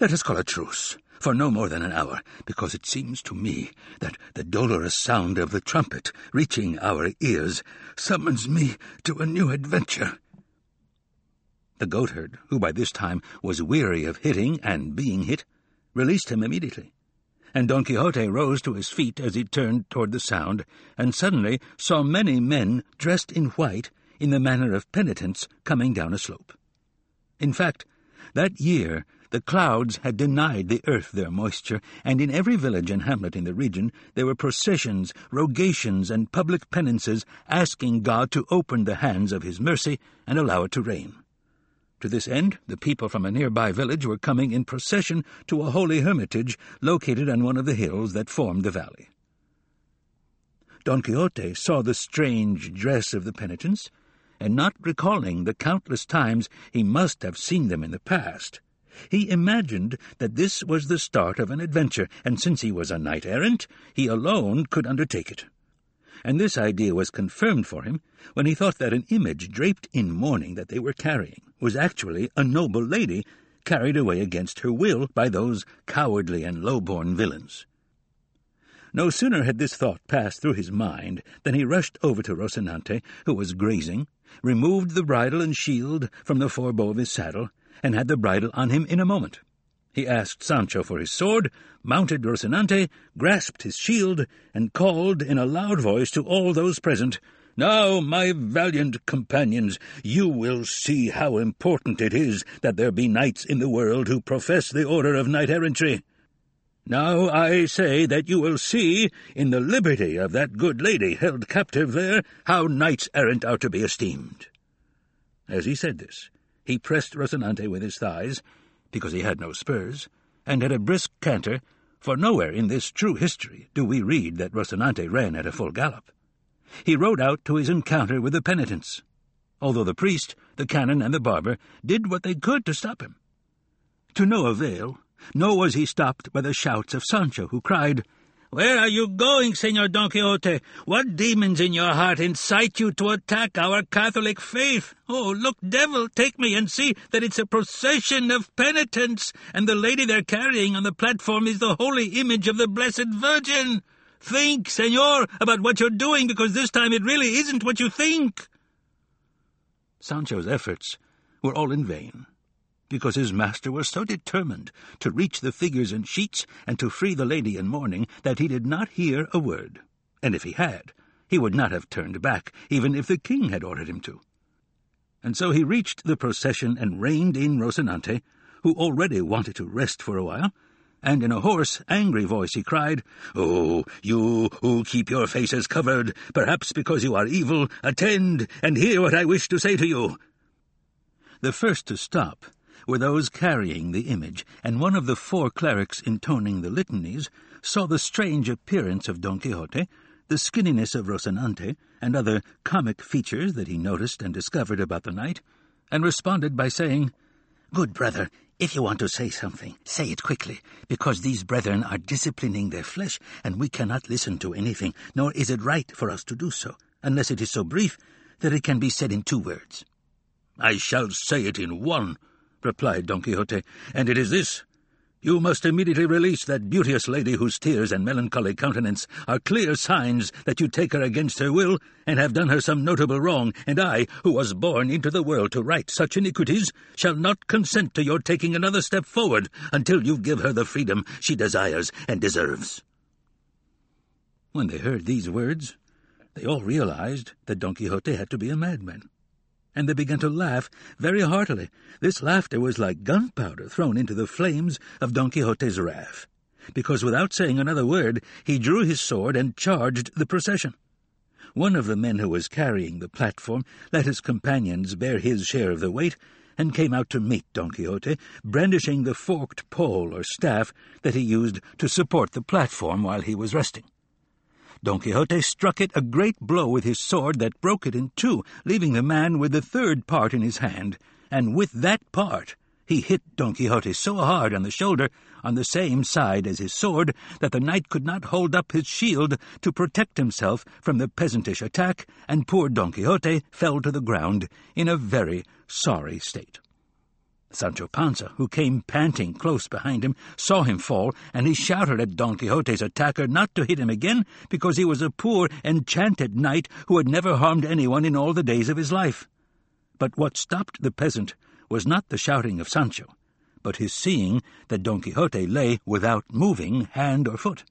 let us call a truce, for no more than an hour, because it seems to me that the dolorous sound of the trumpet reaching our ears summons me to a new adventure. The goatherd, who by this time was weary of hitting and being hit, released him immediately and Don Quixote rose to his feet as he turned toward the sound, and suddenly saw many men dressed in white in the manner of penitents coming down a slope. In fact, that year the clouds had denied the earth their moisture, and in every village and hamlet in the region there were processions, rogations, and public penances asking God to open the hands of his mercy and allow it to rain. To this end, the people from a nearby village were coming in procession to a holy hermitage located on one of the hills that formed the valley. Don Quixote saw the strange dress of the penitents, and not recalling the countless times he must have seen them in the past, he imagined that this was the start of an adventure, and since he was a knight-errant, he alone could undertake it. And this idea was confirmed for him when he thought that an image draped in mourning that they were carrying was actually a noble lady carried away against her will by those cowardly and low-born villains. No sooner had this thought passed through his mind than he rushed over to Rocinante, who was grazing, removed the bridle and shield from the forebow of his saddle, and had the bridle on him in a moment. He asked Sancho for his sword, mounted Rocinante, grasped his shield, and called in a loud voice to all those present, Now, my valiant companions, you will see how important it is that there be knights in the world who profess the order of knight-errantry. Now I say that you will see, in the liberty of that good lady held captive there, how knights errant are to be esteemed. As he said this, he pressed Rocinante with his thighs, because he had no spurs, and at a brisk canter, for nowhere in this true history do we read that Rocinante ran at a full gallop. He rode out to his encounter with the penitents, although the priest, the canon, and the barber did what they could to stop him. To no avail, nor was he stopped by the shouts of Sancho, who cried, Where are you going, Senor Don Quixote? What demons in your heart incite you to attack our Catholic faith? Oh, look, devil, take me and see that it's a procession of penitents, and the lady they're carrying on the platform is the holy image of the Blessed Virgin. Think, senor, about what you're doing, because this time it really isn't what you think. Sancho's efforts were all in vain because his master was so determined to reach the figures and sheets and to free the lady in mourning that he did not hear a word, and if he had, he would not have turned back, even if the king had ordered him to. And so he reached the procession and reined in Rocinante, who already wanted to rest for a while, and in a hoarse, angry voice he cried, Oh, you who keep your faces covered, perhaps because you are evil, attend and hear what I wish to say to you. The first to stop were those carrying the image, and one of the four clerics intoning the litanies saw the strange appearance of Don Quixote, the skinniness of Rocinante, and other comic features that he noticed and discovered about the knight, and responded by saying, Good brother, if you want to say something, say it quickly, because these brethren are disciplining their flesh, and we cannot listen to anything, nor is it right for us to do so, unless it is so brief that it can be said in two words. I shall say it in one, replied Don Quixote, and it is this. You must immediately release that beauteous lady whose tears and melancholy countenance are clear signs that you take her against her will, and have done her some notable wrong, and I, who was born into the world to right such iniquities, shall not consent to your taking another step forward until you give her the freedom she desires and deserves. When they heard these words, they all realized that Don Quixote had to be a madman and they began to laugh very heartily. This laughter was like gunpowder thrown into the flames of Don Quixote's wrath, because without saying another word he drew his sword and charged the procession. One of the men who was carrying the platform let his companions bear his share of the weight, and came out to meet Don Quixote, brandishing the forked pole or staff that he used to support the platform while he was resting. Don Quixote struck it a great blow with his sword that broke it in two, leaving the man with the third part in his hand, and with that part he hit Don Quixote so hard on the shoulder, on the same side as his sword, that the knight could not hold up his shield to protect himself from the peasantish attack, and poor Don Quixote fell to the ground in a very sorry state. Sancho Panza, who came panting close behind him, saw him fall, and he shouted at Don Quixote's attacker not to hit him again, because he was a poor, enchanted knight who had never harmed anyone in all the days of his life. But what stopped the peasant was not the shouting of Sancho, but his seeing that Don Quixote lay without moving hand or foot.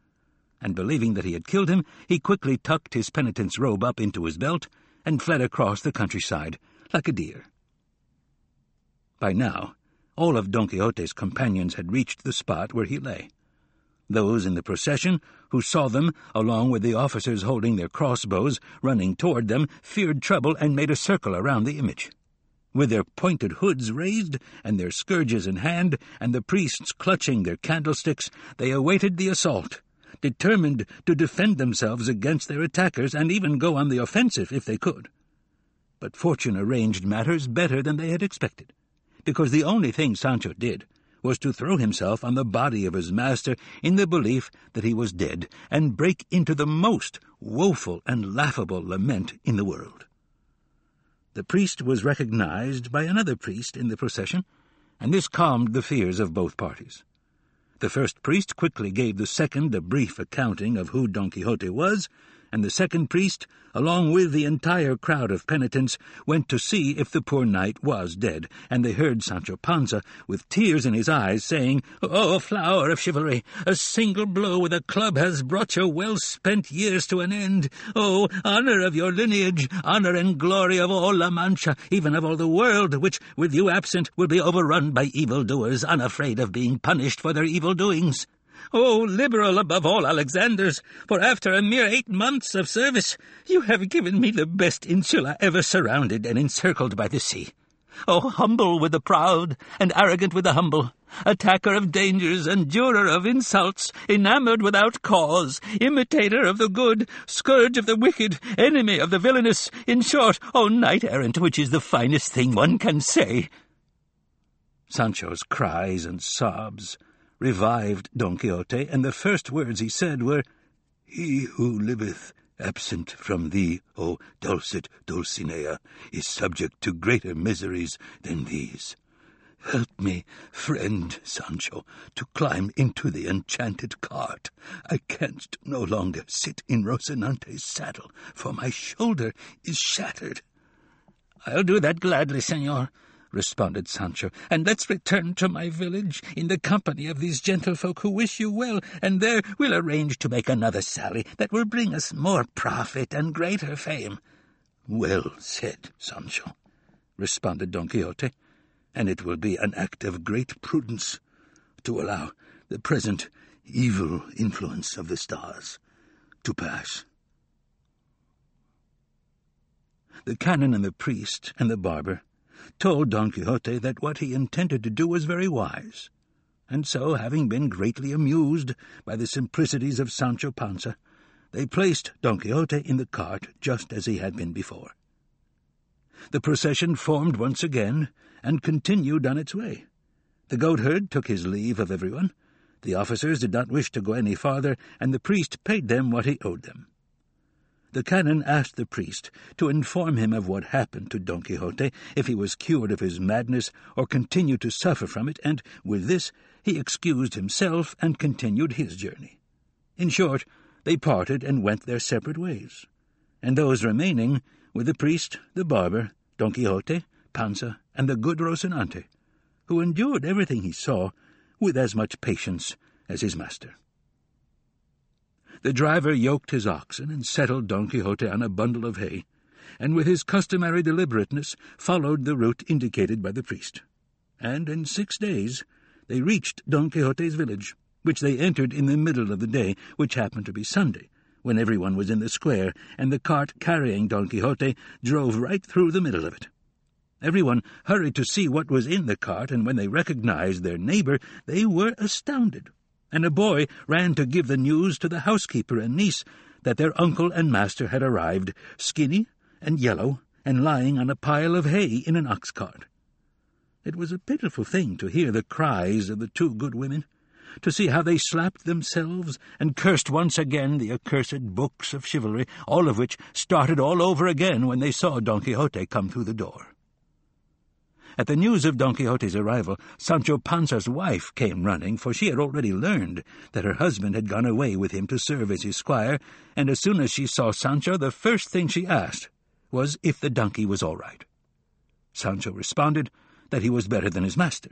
And believing that he had killed him, he quickly tucked his penitent's robe up into his belt and fled across the countryside like a deer. By now, all of Don Quixote's companions had reached the spot where he lay. Those in the procession, who saw them, along with the officers holding their crossbows, running toward them, feared trouble and made a circle around the image. With their pointed hoods raised, and their scourges in hand, and the priests clutching their candlesticks, they awaited the assault. determined to defend themselves against their attackers and even go on the offensive if they could. But fortune arranged matters better than they had expected, because the only thing Sancho did was to throw himself on the body of his master in the belief that he was dead, and break into the most woeful and laughable lament in the world. The priest was recognized by another priest in the procession, and this calmed the fears of both parties. The first priest quickly gave the second a brief accounting of who Don Quixote was, and the second priest, along with the entire crowd of penitents, went to see if the poor knight was dead, and they heard Sancho Panza, with tears in his eyes, saying, "Oh, flower of chivalry, a single blow with a club has brought your well-spent years to an end. Oh, honour of your lineage, honour and glory of all La Mancha, even of all the world, which, with you absent, will be overrun by evildoers, unafraid of being punished for their evil doings." O liberal above all Alexanders, for after a mere eight months of service, you have given me the best insula ever surrounded and encircled by the sea. O humble with the proud, and arrogant with the humble, attacker of dangers, endurer of insults, enamoured without cause, imitator of the good, scourge of the wicked, enemy of the villainous, in short, O knight-errant, which is the finest thing one can say. Sancho's cries and sobs revived Don Quixote, and the first words he said were, He who liveth absent from thee, O dulcet Dulcinea, is subject to greater miseries than these. Help me, friend Sancho, to climb into the enchanted cart. I canst no longer sit in Rocinante's saddle, for my shoulder is shattered. I'll do that gladly, senor, responded Sancho, and let's return to my village in the company of these gentlefolk who wish you well, and there we'll arrange to make another sally that will bring us more profit and greater fame. Well said, Sancho, responded Don Quixote, and it will be an act of great prudence to allow the present evil influence of the stars to pass. The canon and the priest and the barber told Don Quixote that what he intended to do was very wise, and so, having been greatly amused by the simplicities of Sancho Panza, they placed Don Quixote in the cart just as he had been before. The procession formed once again and continued on its way. The goatherd took his leave of everyone. The officers did not wish to go any farther, and the priest paid them what he owed them. The canon asked the priest to inform him of what happened to Don Quixote, if he was cured of his madness or continued to suffer from it, and with this he excused himself and continued his journey. In short, they parted and went their separate ways, and those remaining were the priest, the barber, Don Quixote, Panza, and the good Rocinante, who endured everything he saw with as much patience as his master. The driver yoked his oxen and settled Don Quixote on a bundle of hay, and with his customary deliberateness followed the route indicated by the priest. And in six days they reached Don Quixote's village, which they entered in the middle of the day, which happened to be Sunday, when everyone was in the square, and the cart carrying Don Quixote drove right through the middle of it. Everyone hurried to see what was in the cart, and when they recognized their neighbor, they were astounded and a boy ran to give the news to the housekeeper and niece that their uncle and master had arrived, skinny and yellow, and lying on a pile of hay in an ox cart. It was a pitiful thing to hear the cries of the two good women, to see how they slapped themselves and cursed once again the accursed books of chivalry, all of which started all over again when they saw Don Quixote come through the door. At the news of Don Quixote's arrival, Sancho Panza's wife came running, for she had already learned that her husband had gone away with him to serve as his squire, and as soon as she saw Sancho, the first thing she asked was if the donkey was all right. Sancho responded that he was better than his master.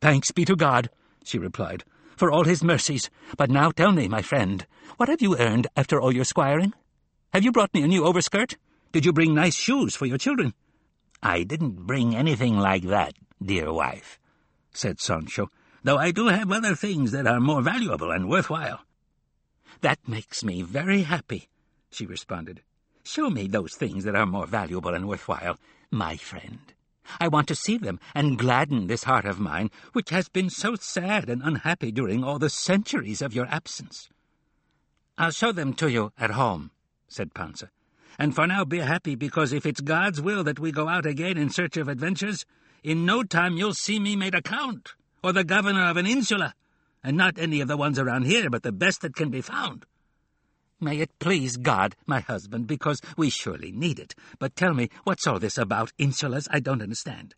Thanks be to God, she replied, for all his mercies. But now tell me, my friend, what have you earned after all your squiring? Have you brought me a new overskirt? Did you bring nice shoes for your children? I didn't bring anything like that, dear wife, said Sancho, though I do have other things that are more valuable and worthwhile. That makes me very happy, she responded. Show me those things that are more valuable and worthwhile, my friend. I want to see them and gladden this heart of mine, which has been so sad and unhappy during all the centuries of your absence. I'll show them to you at home, said Panza. And for now be happy, because if it's God's will that we go out again in search of adventures, in no time you'll see me made a count, or the governor of an insula, and not any of the ones around here, but the best that can be found. May it please God, my husband, because we surely need it. But tell me, what's all this about insulas? I don't understand.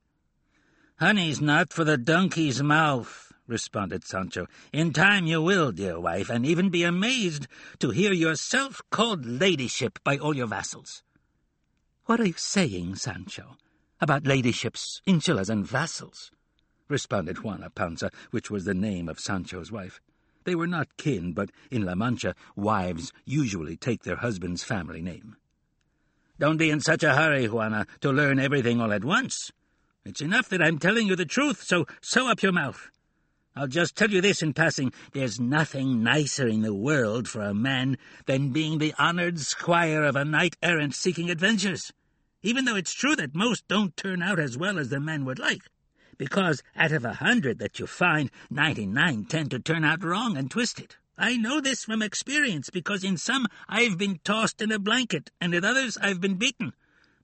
Honey's not for the donkey's mouth, responded Sancho. In time you will, dear wife, and even be amazed to hear yourself called ladyship by all your vassals. What are you saying, Sancho, about ladyships, insulas, and vassals? responded Juana Panza, which was the name of Sancho's wife. They were not kin, but in La Mancha, wives usually take their husband's family name. Don't be in such a hurry, Juana, to learn everything all at once. It's enough that I'm telling you the truth, so sew up your mouth. I'll just tell you this in passing. There's nothing nicer in the world for a man than being the honored squire of a knight-errant seeking adventures, even though it's true that most don't turn out as well as the men would like, because out of a hundred that you find, ninety-nine tend to turn out wrong and twisted. I know this from experience, because in some I've been tossed in a blanket, and in others I've been beaten.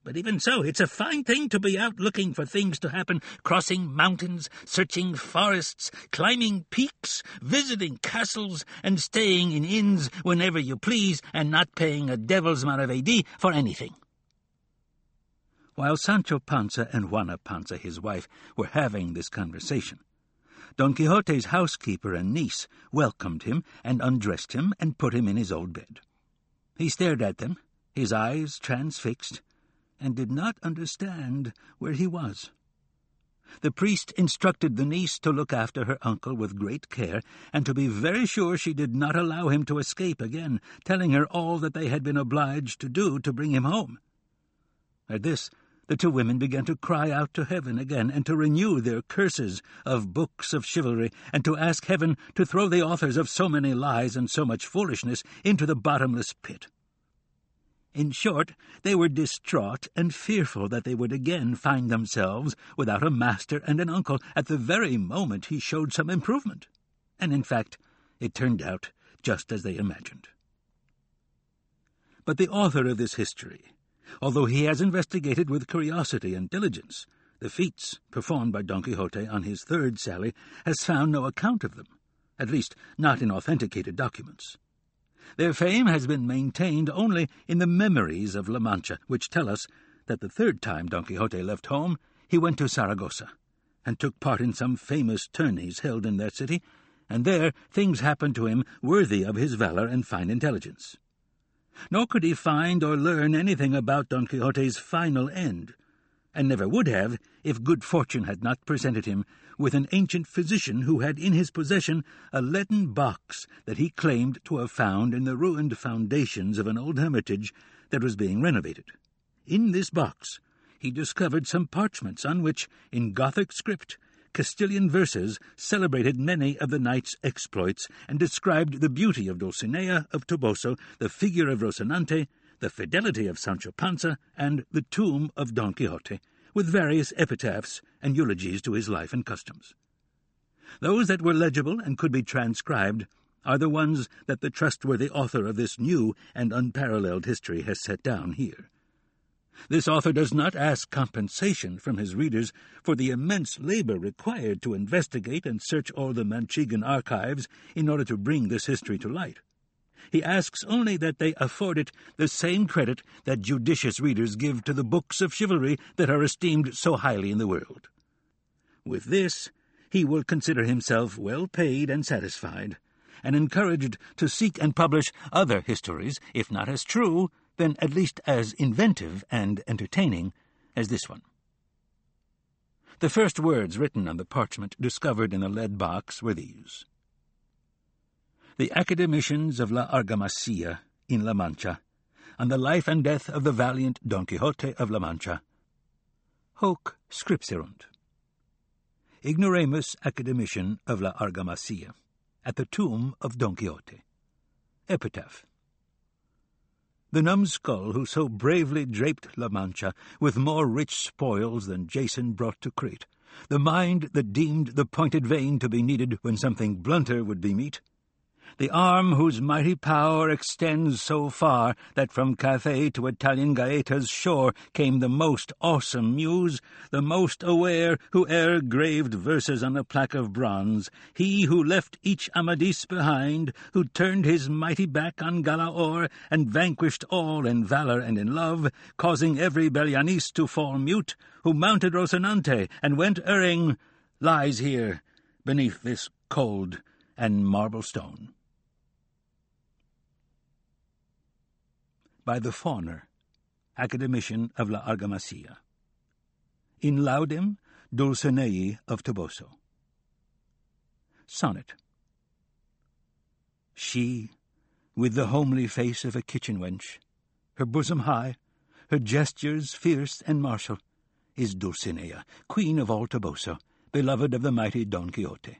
But even so, it's a fine thing to be out looking for things to happen, crossing mountains, searching forests, climbing peaks, visiting castles, and staying in inns whenever you please, and not paying a devil's maravedi for anything. While Sancho Panza and Juana Panza, his wife, were having this conversation, Don Quixote's housekeeper and niece welcomed him and undressed him and put him in his old bed. He stared at them, his eyes transfixed, and did not understand where he was. The priest instructed the niece to look after her uncle with great care, and to be very sure she did not allow him to escape again, telling her all that they had been obliged to do to bring him home. At this, the two women began to cry out to heaven again, and to renew their curses of books of chivalry, and to ask heaven to throw the authors of so many lies and so much foolishness into the bottomless pit. In short, they were distraught and fearful that they would again find themselves without a master and an uncle at the very moment he showed some improvement. And in fact, it turned out just as they imagined. But the author of this history, although he has investigated with curiosity and diligence the feats performed by Don Quixote on his third sally, has found no account of them, at least not in authenticated documents. Their fame has been maintained only in the memories of La Mancha, which tell us that the third time Don Quixote left home, he went to Saragossa, and took part in some famous tourneys held in that city, and there things happened to him worthy of his valour and fine intelligence. Nor could he find or learn anything about Don Quixote's final end, and never would have if good fortune had not presented him with an ancient physician who had in his possession a leaden box that he claimed to have found in the ruined foundations of an old hermitage that was being renovated. In this box he discovered some parchments on which, in Gothic script, Castilian verses celebrated many of the knight's exploits and described the beauty of Dulcinea of Toboso, the figure of Rocinante, the fidelity of Sancho Panza, and the tomb of Don Quixote, with various epitaphs and eulogies to his life and customs. Those that were legible and could be transcribed are the ones that the trustworthy author of this new and unparalleled history has set down here. This author does not ask compensation from his readers for the immense labor required to investigate and search all the Manchegan archives in order to bring this history to light. He asks only that they afford it the same credit that judicious readers give to the books of chivalry that are esteemed so highly in the world. With this, he will consider himself well paid and satisfied, and encouraged to seek and publish other histories, if not as true, then at least as inventive and entertaining as this one. The first words written on the parchment discovered in the lead box were these the academicians of La Argamasilla in La Mancha, and the life and death of the valiant Don Quixote of La Mancha. Hoc scripserunt. Ignoramus academician of La Argamasilla, at the tomb of Don Quixote. Epitaph. The numbskull who so bravely draped La Mancha with more rich spoils than Jason brought to Crete, the mind that deemed the pointed vein to be needed when something blunter would be meet, the arm whose mighty power extends so far that from Cathay to Italian Gaeta's shore came the most awesome muse, the most aware who e'er graved verses on a plaque of bronze, he who left each Amadis behind, who turned his mighty back on Galaor and vanquished all in valour and in love, causing every Belianis to fall mute, who mounted Rocinante and went erring, lies here beneath this cold and marble stone. By the Fauner, academician of La Argamasilla. In laudem Dulcinei of Toboso. Sonnet. She, with the homely face of a kitchen wench, her bosom high, her gestures fierce and martial, is Dulcinea, queen of all Toboso, beloved of the mighty Don Quixote.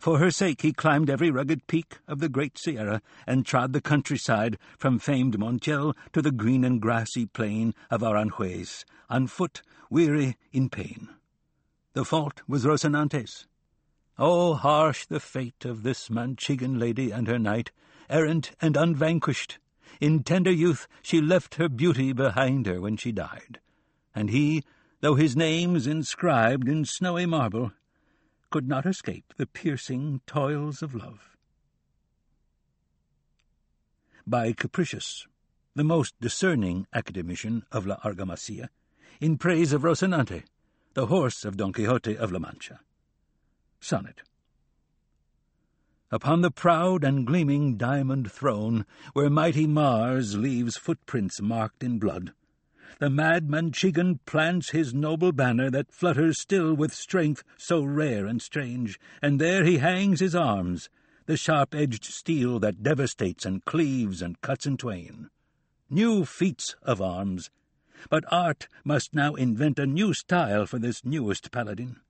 For her sake he climbed every rugged peak of the great Sierra, and trod the countryside from famed Montiel to the green and grassy plain of Aranjuez, on foot, weary, in pain. The fault was Rocinante's. Oh, harsh the fate of this Manchegan lady and her knight, errant and unvanquished. In tender youth she left her beauty behind her when she died, and he, though his name's inscribed in snowy marble, could not escape the piercing toils of love. By Capricious, the most discerning academician of La Argamasilla, in praise of Rocinante, the horse of Don Quixote of La Mancha. Sonnet. Upon the proud and gleaming diamond throne, where mighty Mars leaves footprints marked in blood, the mad Manchegan plants his noble banner that flutters still with strength so rare and strange, and there he hangs his arms, the sharp-edged steel that devastates and cleaves and cuts in twain. New feats of arms, but art must now invent a new style for this newest paladin.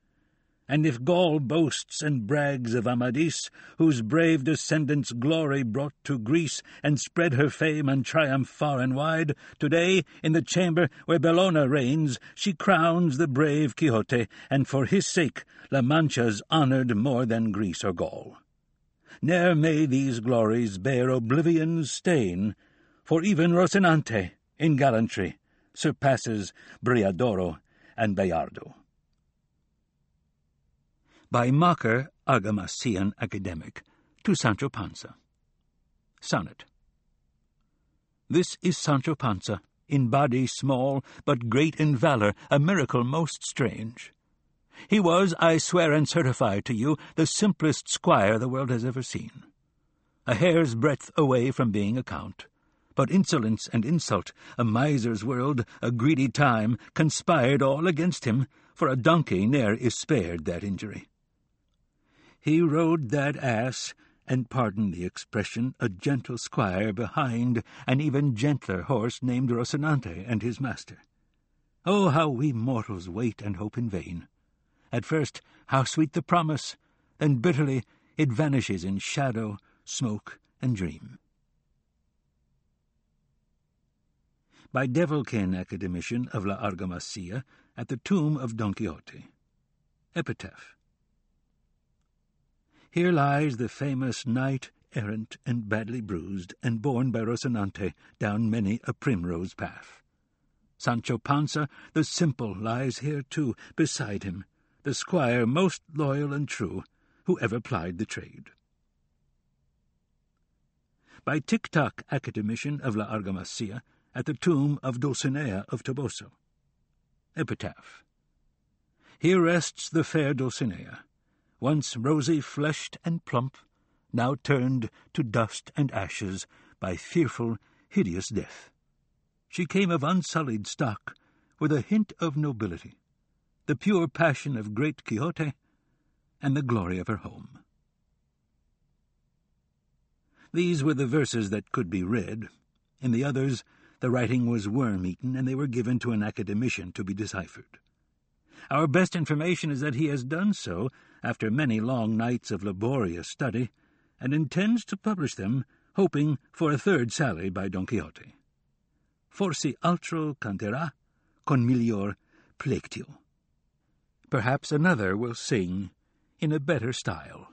And if Gaul boasts and brags of Amadis, whose brave descendants glory brought to Greece, and spread her fame and triumph far and wide, today, in the chamber where Bellona reigns, she crowns the brave Quixote, and for his sake La Mancha's honoured more than Greece or Gaul. Ne'er may these glories bear oblivion's stain, for even Rocinante, in gallantry, surpasses Brilladoro and Bayardo by Macher, Argamasillan academic, to Sancho Panza. Sonnet. This is Sancho Panza, in body small, but great in valour, a miracle most strange. He was, I swear and certify to you, the simplest squire the world has ever seen. A hair's breadth away from being a count. But insolence and insult, a miser's world, a greedy time, conspired all against him, for a donkey ne'er is spared that injury. He rode that ass, and pardon the expression, a gentle squire behind an even gentler horse named Rocinante and his master. Oh, how we mortals wait and hope in vain! At first, how sweet the promise, then bitterly it vanishes in shadow, smoke, and dream. By Devolquin, academician of La Argamasilla, at the tomb of Don Quixote. Epitaph here lies the famous knight, errant and badly bruised, and borne by Rocinante down many a primrose path. Sancho Panza, the simple, lies here too, beside him, the squire most loyal and true, who ever plied the trade. By Tic-Tac, academician of La Argamasilla, at the tomb of Dulcinea of Toboso. Epitaph. Here rests the fair Dulcinea, once rosy-fleshed and plump, now turned to dust and ashes by fearful, hideous death. She came of unsullied stock, with a hint of nobility, the pure passion of great Quixote, and the glory of her home. These were the verses that could be read. In the others, the writing was worm-eaten, and they were given to an academician to be deciphered. Our best information is that he has done so after many long nights of laborious study, and intends to publish them, hoping for a third sally by Don Quixote. Forsi altro canterà, con miglior plectio. Perhaps another will sing in a better style.